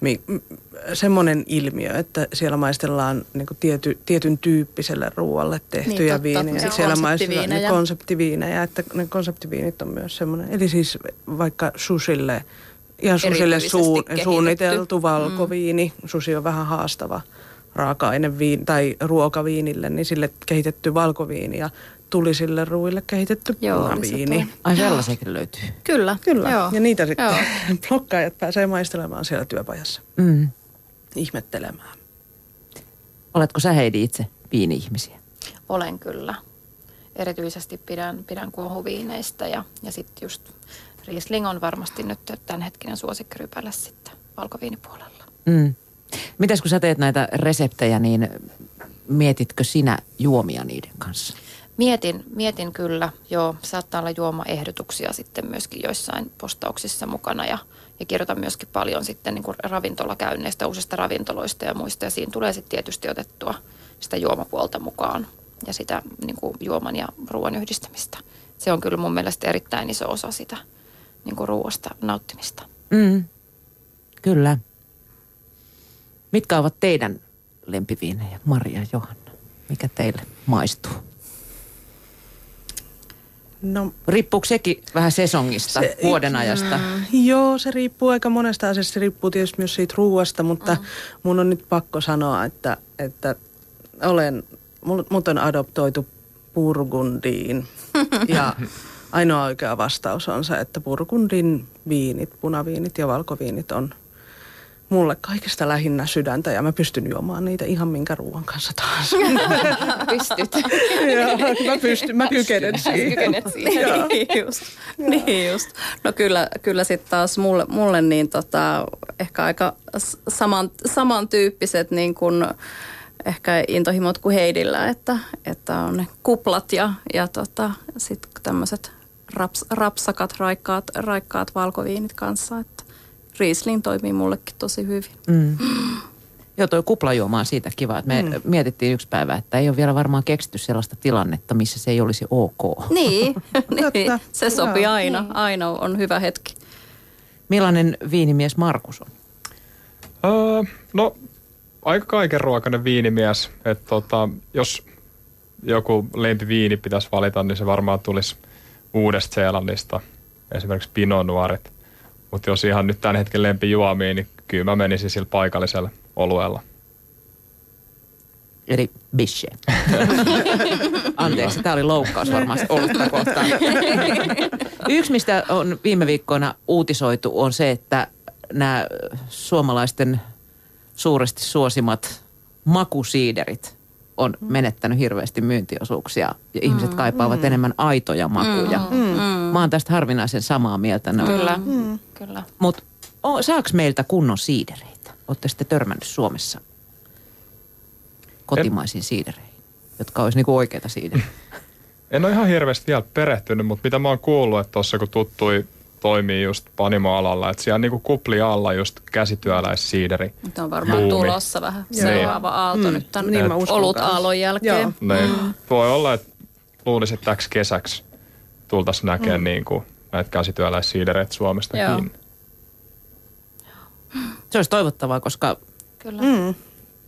mi, semmoinen ilmiö, että siellä maistellaan niin tiety, tietyn tyyppiselle ruoalle tehtyjä Niin, totta. viinejä. Se Siellä maistellaan ne konseptiviinejä. että ne konseptiviinit on myös semmoinen. Eli siis vaikka susille, ihan susille suun, suunniteltu valkoviini. Susi on vähän haastava raaka-aine viin, tai ruokaviinille, niin sille kehitetty valkoviini ja tulisille ruuille kehitetty Joo, punaviini. Ai sellaisiakin löytyy. Kyllä. Kyllä, Joo. ja niitä sitten Joo. blokkaajat pääsee maistelemaan siellä työpajassa, Mm. ihmettelemään. Oletko sä Heidi itse viini-ihmisiä? Olen kyllä. Erityisesti pidän, pidän kuohuviineistä ja, ja sitten just Riesling on varmasti nyt tämänhetkinen suosikkirypäle sitten valkoviinipuolella. Mm. Mitäs kun sä teet näitä reseptejä, niin mietitkö sinä juomia niiden kanssa? Mietin, mietin kyllä, joo, saattaa olla juomaehdotuksia sitten myöskin joissain postauksissa mukana ja, ja kirjoitan myöskin paljon sitten niin kuin ravintolakäynneistä, uusista ravintoloista ja muista ja siinä tulee sitten tietysti otettua sitä juomapuolta mukaan ja sitä niin kuin juoman ja ruoan yhdistämistä. Se on kyllä mun mielestä erittäin iso osa sitä niin kuin ruoasta nauttimista. Mm. Kyllä. Mitkä ovat teidän lempiviinejä, Maria ja Johanna? Mikä teille maistuu? No Riippuuko sekin vähän sesongista, Se- vuodenajasta? joo, se riippuu aika monesta asiasta. Se riippuu tietysti myös siitä ruuasta, mutta mm. mun on nyt pakko sanoa, että, että olen, mut on adoptoitu Burgundiin. ja ainoa oikea vastaus on se, että Burgundin viinit, punaviinit ja valkoviinit on mulle kaikista lähinnä sydäntä ja mä pystyn juomaan niitä ihan minkä ruoan kanssa tahansa. Pystyt. Joo, mä pystyn, mä kykenen siihen. Kykenet siihen. niin just. niin just. No kyllä, kyllä sitten taas mulle, mulle niin tota, ehkä aika saman, samantyyppiset niin kuin ehkä intohimot kuin Heidillä, että, että on ne kuplat ja, ja tota, sitten tämmöiset raps, rapsakat, raikkaat, raikkaat valkoviinit kanssa, että Riesling toimii mullekin tosi hyvin. Mm. Joo, toi kuplajuoma on siitä kiva. Että me mm. mietittiin yksi päivä, että ei ole vielä varmaan keksitty sellaista tilannetta, missä se ei olisi ok. Niin, niin se sopii Joo. aina. Aina on hyvä hetki. Millainen viinimies Markus on? Öö, no, aika kaikenruokainen viinimies. Että tota, jos joku lempiviini pitäisi valita, niin se varmaan tulisi uudesta Seelannista. Esimerkiksi Pinot Noirit. Mutta jos ihan nyt tämän hetken lempijuomia, niin kyllä mä menisin sillä paikallisella olueella. Eli Bishe. Anteeksi, tämä oli loukkaus varmasti olutta kohtaan. Yksi, mistä on viime viikkoina uutisoitu, on se, että nämä suomalaisten suuresti suosimat makusiiderit on menettänyt hirveästi myyntiosuuksia ja ihmiset kaipaavat enemmän aitoja makuja. Mä oon tästä harvinaisen samaa mieltä. Kyllä, kyllä. Mutta saaks meiltä kunnon siidereitä? Olette sitten törmännyt Suomessa kotimaisiin siidereihin, jotka olisi niinku oikeita siidereitä? En ole ihan hirveästi vielä perehtynyt, mutta mitä mä oon kuullut, että tuossa kun tuttui toimii just panimoalalla, että siellä niinku kupli alla just käsityöläissiideri. Nyt on varmaan Buumi. tulossa vähän seuraava aalto Mm. nyt tämän Niin olut kanssa. aallon jälkeen. Joo. Niin. Voi olla, että luulisin, että täksi kesäksi tultaisiin näkemään mm. niinku näitä käsityöläissiidereitä Suomestakin. Joo. Se olisi toivottavaa, koska Kyllä. Mm.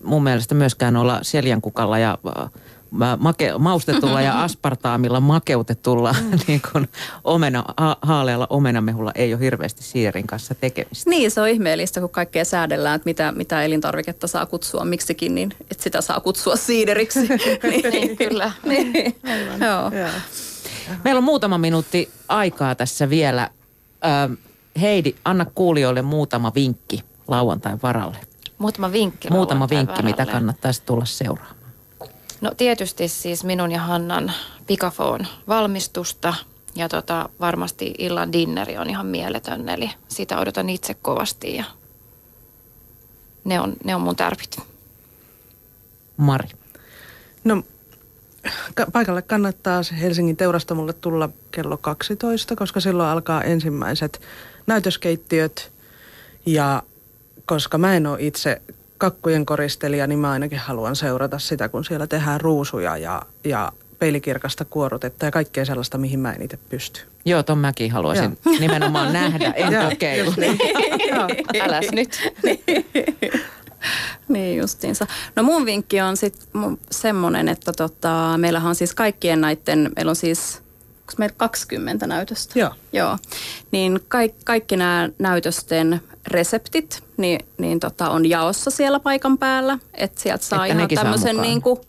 mun mielestä myöskään olla seljankukalla ja äh, make, maustetulla ja aspartaamilla makeutetulla niin kuin omena, ha, haalealla omenamehulla ei ole hirveästi siiderin kanssa tekemistä. Niin, se on ihmeellistä, kun kaikkea säädellään, että mitä, mitä elintarviketta saa kutsua miksikin, niin että sitä saa kutsua siideriksi. Niin, kyllä. niin. Joo. Joo. Meillä on muutama minuutti aikaa tässä vielä. Ö, Heidi, anna kuulijoille muutama vinkki lauantain varalle. Muutama vinkki. Muutama vinkki, mitä varalle. kannattaisi tulla seuraamaan. No tietysti siis minun ja Hannan Pikafoon valmistusta ja tota, varmasti illan dinneri on ihan mieletön, eli sitä odotan itse kovasti ja ne on, ne on mun tärpit. Mari. No paikalle kannattaa Helsingin teurastamolle tulla kello 12, koska silloin alkaa ensimmäiset näytöskeittiöt. Ja koska mä en ole itse kakkujen koristelija, niin mä ainakin haluan seurata sitä, kun siellä tehdään ruusuja ja, ja peilikirkasta kuorutetta ja kaikkea sellaista, mihin mä en itse pysty. Joo, ton mäkin haluaisin nimenomaan nähdä, en Joo, kokeilla. niin. Joo. Äläs nyt. Niin justiinsa. No mun vinkki on sitten semmoinen, että tota, meillähän on siis kaikkien näiden, meillä on siis, onko meillä 20 näytöstä? Joo. Joo. Niin kaik, kaikki nämä näytösten reseptit, niin, niin tota, on jaossa siellä paikan päällä. Että sieltä saa Että ihan tämmöisen mukaan. niin kuin,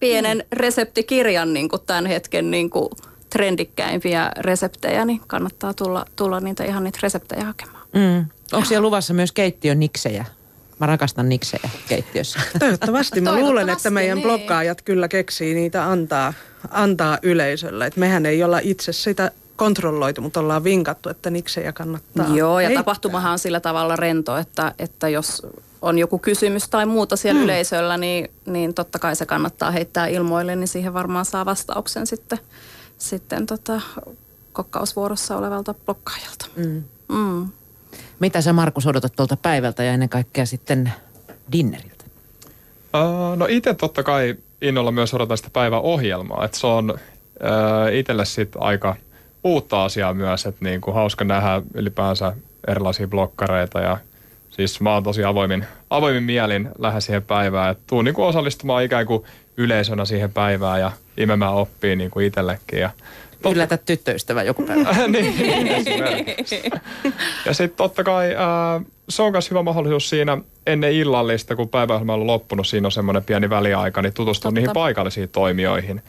pienen mm. reseptikirjan niin kuin tämän hetken niin kuin, trendikkäimpiä reseptejä, niin kannattaa tulla, tulla niitä ihan niitä reseptejä hakemaan. Mm. Onko siellä luvassa myös keittiön niksejä? Mä rakastan niksejä keittiössä. Toivottavasti. Mä luulen, että meidän niin. blokkaajat kyllä keksii niitä antaa, antaa yleisölle. Et mehän ei olla itse sitä kontrolloitu, mutta ollaan vinkattu, että niksejä kannattaa. Joo, ja heittää. tapahtumahan on sillä tavalla rento, että, että jos on joku kysymys tai muuta siellä mm. yleisöllä, niin, niin totta kai se kannattaa heittää ilmoille, niin siihen varmaan saa vastauksen sitten, sitten tota, kokkausvuorossa olevalta blokkaajalta. Mm. Mm. Mitä sä Markus odotat tuolta päivältä ja ennen kaikkea sitten dinneriltä? Uh, no itse totta kai innolla myös odotan sitä päiväohjelmaa, että se on uh, itselle sitten aika uutta asiaa myös, että niinku hauska nähdä ylipäänsä erilaisia blokkareita. Ja siis mä oon tosi avoimin, avoimin mielin lähden siihen päivään, että tuun niinku osallistumaan ikään kuin yleisönä siihen päivään ja imemään oppii niinku itsellekin. Ja Yllätä tyttöystävä joku päivä. niin. Ja sitten totta kai ää, se on myös hyvä mahdollisuus siinä ennen illallista, kun päiväohjelma on loppunut, siinä on semmoinen pieni väliaika, niin tutustua Totta. niihin paikallisiin toimijoihin.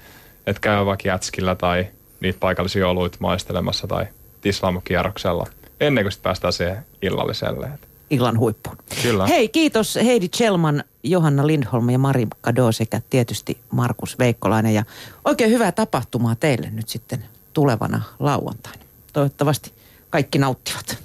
Että käy vaikka jätskillä tai niitä paikallisia oluita maistelemassa tai tislamukierroksella ennen kuin sitten päästään siihen illalliselle. Et Illan huippuun. Kyllä. Hei, kiitos Heidi Chelman, Johanna Lindholm ja Mari Kado sekä tietysti Markus Veikkolainen. Ja oikein hyvää tapahtumaa teille nyt sitten tulevana lauantaina. Toivottavasti kaikki nauttivat.